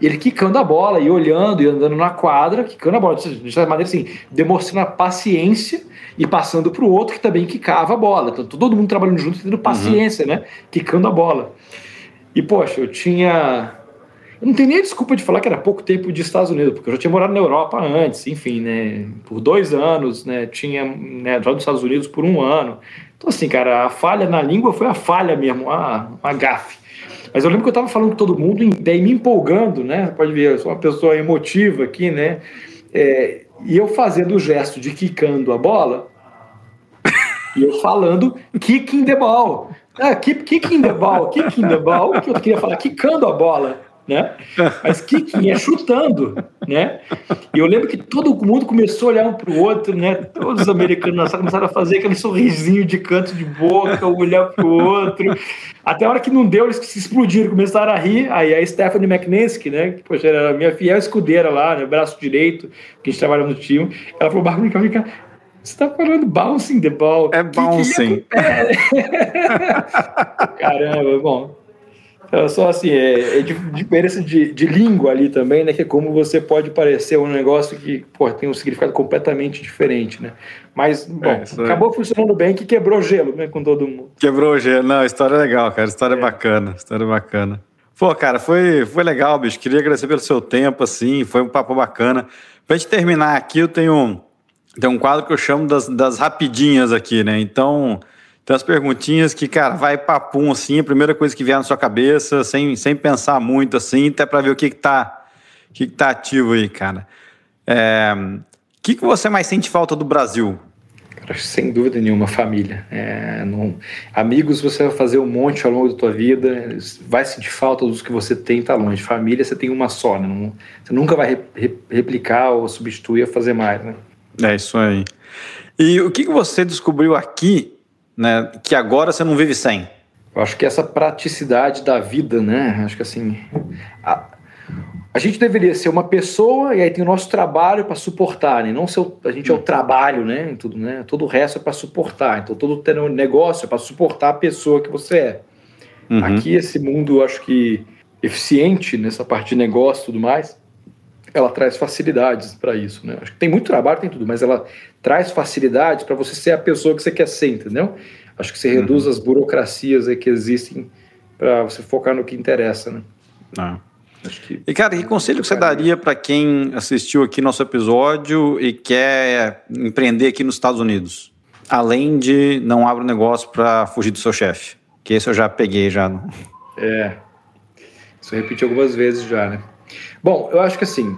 E ele quicando a bola e olhando e andando na quadra, quicando a bola. De certa maneira, assim, demonstrando a paciência e passando para o outro que também quicava a bola. Então, todo mundo trabalhando junto, tendo paciência, uhum. né? Quicando a bola. E, poxa, eu tinha. Eu não tenho nem desculpa de falar que era pouco tempo de Estados Unidos, porque eu já tinha morado na Europa antes, enfim, né? Por dois anos, né? Tinha né, já nos Estados Unidos por um ano. Então, assim, cara, a falha na língua foi a falha mesmo, uma, uma gafe. Mas eu lembro que eu estava falando com todo mundo, daí me empolgando, né? Pode ver, eu sou uma pessoa emotiva aqui, né? É, e eu fazendo o gesto de quicando a bola, e eu falando kicking the ball. Ah, keep kicking the ball, kicking the ball, que eu queria falar quicando a bola né? Mas kicking é chutando, né? E eu lembro que todo mundo começou a olhar um para o outro, né? Todos os americanos começaram a fazer aquele sorrisinho de canto de boca, olhar para o outro. Até a hora que não deu, eles se explodiram, começaram a rir. Aí a Stephanie McNesky, né? Que, poxa, era a minha fiel escudeira lá, né? Braço direito, que a gente trabalha no time. Ela falou, Marco, vem cá. Você tá falando bouncing the ball. É bouncing. Que que é? Caramba, bom. É só assim, é, é diferença de, de língua ali também, né? Que é como você pode parecer um negócio que pô, tem um significado completamente diferente, né? Mas, bom, é, acabou funcionando bem que quebrou gelo, né? Com todo mundo. Quebrou gelo. Não, história é legal, cara. História é. bacana. História bacana. Pô, cara, foi, foi legal, bicho. Queria agradecer pelo seu tempo, assim. Foi um papo bacana. Pra gente terminar aqui, eu tenho, tenho um quadro que eu chamo das, das rapidinhas aqui, né? Então. Tem as perguntinhas que, cara, vai papum assim, a primeira coisa que vier na sua cabeça, sem, sem pensar muito assim, até para ver o que, que, tá, o que, que tá ativo aí, cara. É, o que, que você mais sente falta do Brasil? Cara, sem dúvida nenhuma, família. É, não, amigos você vai fazer um monte ao longo da tua vida, vai sentir falta dos que você tem, tá longe. Família você tem uma só, né? Não, você nunca vai re, replicar ou substituir ou fazer mais, né? É isso aí. E o que, que você descobriu aqui né, que agora você não vive sem? Eu acho que essa praticidade da vida, né? Acho que assim. A, a gente deveria ser uma pessoa e aí tem o nosso trabalho para suportar, né? Não ser a gente é o trabalho, né? Tudo, né? Todo o resto é para suportar. Então todo o negócio é para suportar a pessoa que você é. Uhum. Aqui esse mundo, acho que eficiente nessa parte de negócio e tudo mais, ela traz facilidades para isso, né? Acho que tem muito trabalho, tem tudo, mas ela traz facilidades para você ser a pessoa que você quer ser, entendeu? Acho que você uhum. reduz as burocracias aí que existem para você focar no que interessa, né? Ah. Que... E cara, que conselho que você daria para quem assistiu aqui nosso episódio e quer empreender aqui nos Estados Unidos? Além de não abra um negócio para fugir do seu chefe, que esse eu já peguei já. É, isso eu repeti algumas vezes já, né? Bom, eu acho que assim,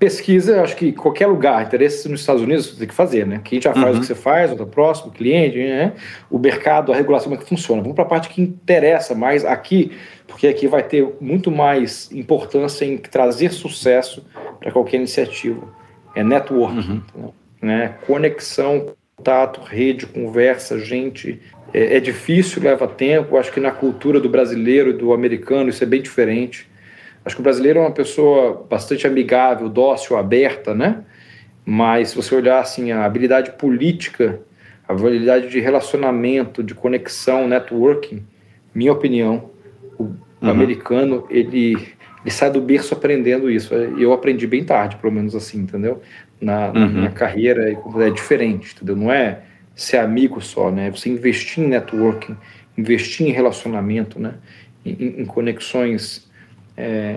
pesquisa, eu acho que qualquer lugar, interesse nos Estados Unidos, você tem que fazer, né? Quem já faz uhum. o que você faz, o próximo, cliente, né? O mercado, a regulação, como é que funciona. Vamos para a parte que interessa mais aqui, porque aqui vai ter muito mais importância em trazer sucesso para qualquer iniciativa. É networking, uhum. né? Conexão, contato, rede, conversa, gente, é, é difícil, leva tempo. Acho que na cultura do brasileiro e do americano isso é bem diferente. Acho que o brasileiro é uma pessoa bastante amigável, dócil, aberta, né? Mas se você olhar assim a habilidade política, a habilidade de relacionamento, de conexão, networking, minha opinião, o uhum. americano ele ele sai do berço aprendendo isso. Eu aprendi bem tarde, pelo menos assim, entendeu? Na, uhum. na carreira é diferente, entendeu? Não é ser amigo só, né? Você investir em networking, investir em relacionamento, né? Em, em conexões é,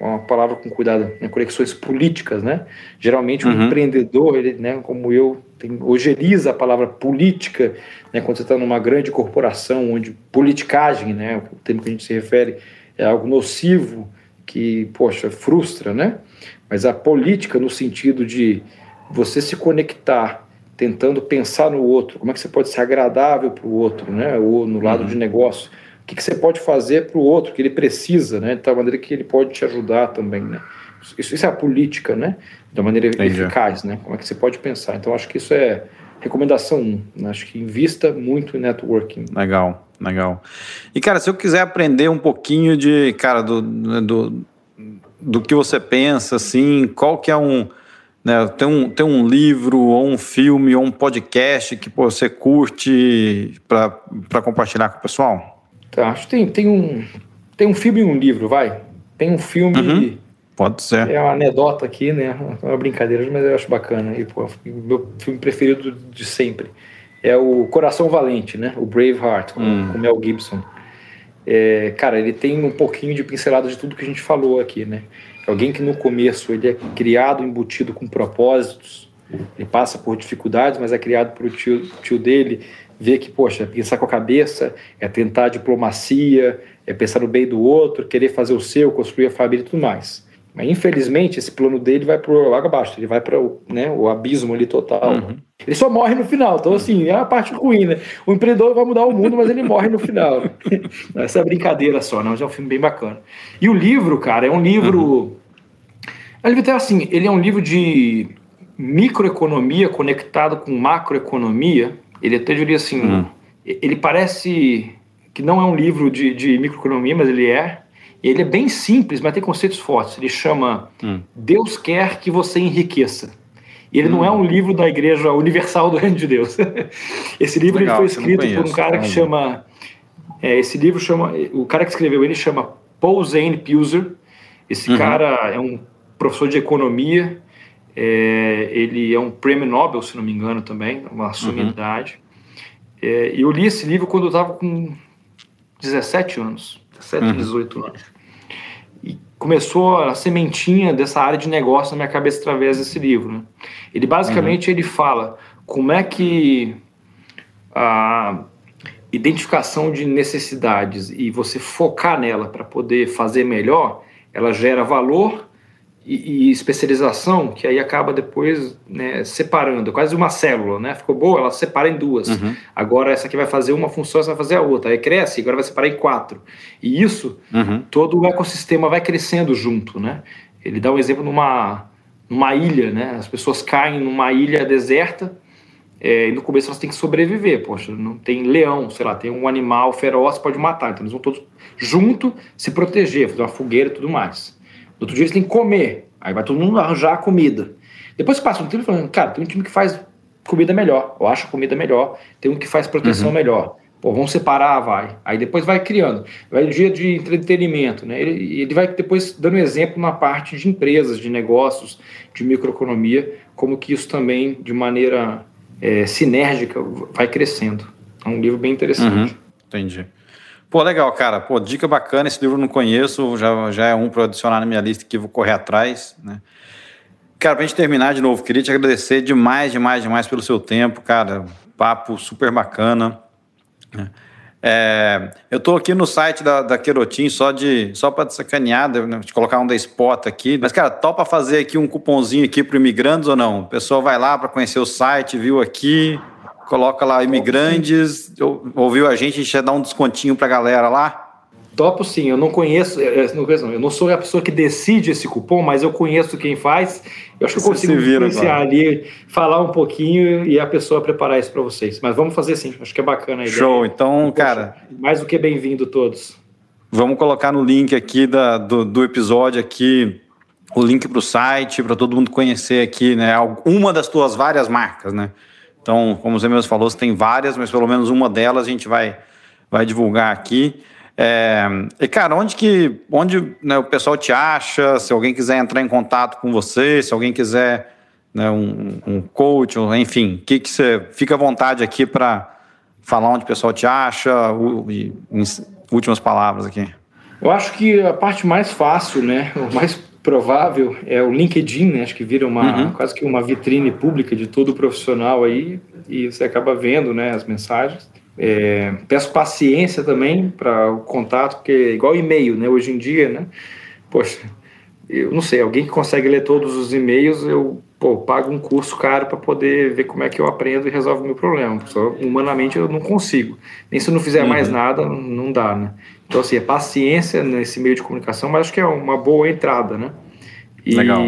uma palavra com cuidado, né, conexões políticas, né? Geralmente, um uhum. empreendedor, ele, né, como eu, tem, ojeriza a palavra política, né, quando você está numa grande corporação, onde politicagem, né, o termo que a gente se refere, é algo nocivo, que, poxa, frustra, né? Mas a política, no sentido de você se conectar, tentando pensar no outro, como é que você pode ser agradável para o outro, né? Ou no lado uhum. de negócio o que, que você pode fazer para o outro, que ele precisa, né? De tal maneira que ele pode te ajudar também, né? Isso, isso é a política, né? Da maneira Entendi. eficaz, né? Como é que você pode pensar. Então, acho que isso é recomendação 1. Um, né? Acho que invista muito em networking. Legal, legal. E, cara, se eu quiser aprender um pouquinho de, cara, do, do, do que você pensa, assim, qual que é um... Né, tem, um, tem um livro, ou um filme, ou um podcast que pô, você curte para compartilhar com o pessoal? Tá, acho que tem, tem, um, tem um filme e um livro, vai. Tem um filme. Uhum. Pode ser. É uma anedota aqui, né? É uma brincadeira, mas eu acho bacana. E, pô, meu filme preferido de sempre é o Coração Valente, né? O Braveheart, com, hum. com Mel Gibson. É, cara, ele tem um pouquinho de pincelada de tudo que a gente falou aqui, né? Alguém que no começo ele é criado, embutido com propósitos, ele passa por dificuldades, mas é criado por tio, tio dele, ver que, poxa, pensar com a cabeça, é tentar a diplomacia, é pensar no bem do outro, querer fazer o seu, construir a família e tudo mais. Mas infelizmente esse plano dele vai para o lago abaixo, ele vai para né, o abismo ali total. Uhum. Ele só morre no final, então assim, é a parte ruim, né? O empreendedor vai mudar o mundo, mas ele morre no final. Essa é brincadeira só, não, mas é um filme bem bacana. E o livro, cara, é um livro. Uhum. Ele até assim, ele é um livro de microeconomia conectado com macroeconomia, ele até diria assim, hum. ele parece que não é um livro de, de microeconomia, mas ele é. Ele é bem simples, mas tem conceitos fortes. Ele chama hum. Deus quer que você enriqueça. Ele hum. não é um livro da Igreja Universal do Reino de Deus. esse livro Legal, foi escrito por um cara que chama. É, esse livro chama. O cara que escreveu ele chama Paul Zane Pilzer. Esse uhum. cara é um professor de economia é, ele é um prêmio Nobel, se não me engano, também, uma sumidade. Uhum. É, eu li esse livro quando eu estava com 17 anos, 17, uhum. 18 anos. Começou a sementinha dessa área de negócio na minha cabeça através desse livro. Né? Ele basicamente uhum. ele fala como é que a identificação de necessidades e você focar nela para poder fazer melhor, ela gera valor e, e, especialização, que aí acaba depois né, separando, quase uma célula, né? Ficou boa, ela separa em duas. Uhum. Agora essa aqui vai fazer uma função, essa vai fazer a outra. Aí cresce, agora vai separar em quatro. E isso, uhum. todo o ecossistema vai crescendo junto, né? Ele dá um exemplo numa, numa ilha, né? As pessoas caem numa ilha deserta é, e no começo elas têm que sobreviver. Poxa, não tem leão, sei lá, tem um animal feroz pode matar. Então eles vão todos junto se proteger, fazer uma fogueira e tudo mais. No outro dia eles têm que comer. Aí vai todo mundo arranjar a comida. Depois passa um tempo falando, cara, tem um time que faz comida melhor, eu acho comida melhor, tem um que faz proteção uhum. melhor. Pô, vamos separar, vai. Aí depois vai criando. Vai dia de entretenimento, né? Ele, ele vai depois dando exemplo na parte de empresas, de negócios, de microeconomia, como que isso também, de maneira é, sinérgica, vai crescendo. É um livro bem interessante. Uhum. Entendi. Pô, legal, cara. Pô, dica bacana. Esse livro eu não conheço, já, já é um para adicionar na minha lista que vou correr atrás, né? Cara, pra gente terminar de novo, queria te agradecer demais, demais, demais pelo seu tempo, cara. Papo super bacana. Né? É, eu estou aqui no site da, da Querotin só de só para sacanear, né, de colocar um da Spot aqui. Mas, cara, topa fazer aqui um cupomzinho aqui para imigrantes ou não? O pessoal vai lá para conhecer o site, viu aqui, Coloca lá imigrantes, ouviu a gente, a gente já dá um descontinho pra galera lá. Topo sim, eu não conheço, é, é, não conheço eu não sou a pessoa que decide esse cupom, mas eu conheço quem faz. Eu acho que eu consigo influenciar ali, falar um pouquinho e a pessoa preparar isso para vocês. Mas vamos fazer sim, acho que é bacana a ideia. Show, então, Poxa, cara. Mais do que bem-vindo todos. Vamos colocar no link aqui da, do, do episódio aqui o link para o site, para todo mundo conhecer aqui, né? Uma das tuas várias marcas, né? Então, como você mesmo falou, você tem várias, mas pelo menos uma delas a gente vai, vai divulgar aqui. É, e, cara, onde que onde né, o pessoal te acha? Se alguém quiser entrar em contato com você, se alguém quiser né, um, um coach, enfim, que, que você fica à vontade aqui para falar onde o pessoal te acha, u, e, últimas palavras aqui. Eu acho que a parte mais fácil, né, o mais provável é o LinkedIn, né? Acho que vira uma uhum. quase que uma vitrine pública de todo profissional aí e você acaba vendo, né, as mensagens. É, peço paciência também para o contato, porque é igual e-mail, né? Hoje em dia, né? Poxa, eu não sei, alguém que consegue ler todos os e-mails, eu pô, pago um curso caro para poder ver como é que eu aprendo e resolvo o meu problema. Só, humanamente eu não consigo. Nem se eu não fizer uhum. mais nada, não dá, né? Então, assim, é paciência nesse meio de comunicação, mas acho que é uma boa entrada, né? E, Legal.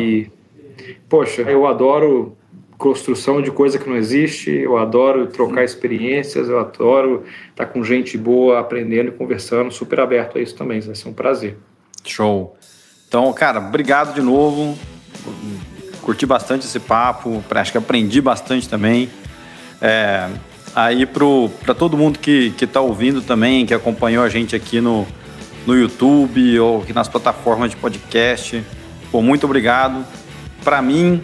poxa, eu adoro construção de coisa que não existe, eu adoro trocar experiências, eu adoro estar com gente boa, aprendendo e conversando, super aberto a isso também, vai ser um prazer. Show. Então, cara, obrigado de novo. Curti bastante esse papo, acho que aprendi bastante também. É, aí para todo mundo que está ouvindo também, que acompanhou a gente aqui no, no YouTube ou aqui nas plataformas de podcast, pô, muito obrigado. Para mim,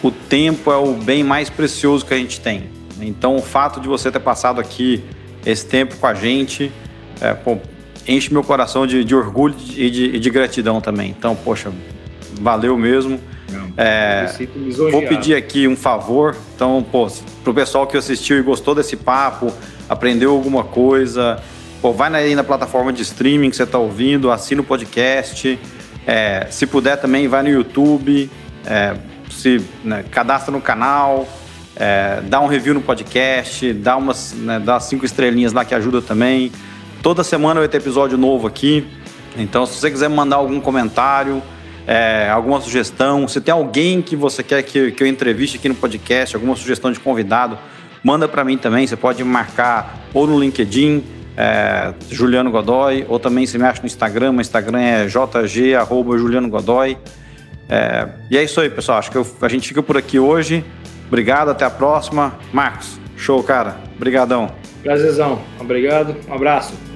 o tempo é o bem mais precioso que a gente tem. Então, o fato de você ter passado aqui esse tempo com a gente, é, pô, enche meu coração de, de orgulho e de, de, gratidão também. Então, poxa, valeu mesmo. É, vou pedir aqui um favor. Então, pô, pro pessoal que assistiu e gostou desse papo, aprendeu alguma coisa, pô, vai aí na plataforma de streaming que você está ouvindo, assina o podcast. É, se puder também, vai no YouTube, é, se né, cadastra no canal, é, dá um review no podcast, dá umas né, dá cinco estrelinhas lá que ajuda também. Toda semana vai ter episódio novo aqui. Então, se você quiser mandar algum comentário, é, alguma sugestão, se tem alguém que você quer que, que eu entreviste aqui no podcast, alguma sugestão de convidado, manda para mim também. Você pode marcar ou no LinkedIn, é, Juliano Godoy, ou também se me acha no Instagram. O Instagram é jg@juliano É, e é isso aí, pessoal. Acho que eu, a gente fica por aqui hoje. Obrigado, até a próxima. Marcos, show, cara. Obrigadão. Prazerzão. Obrigado. Um abraço.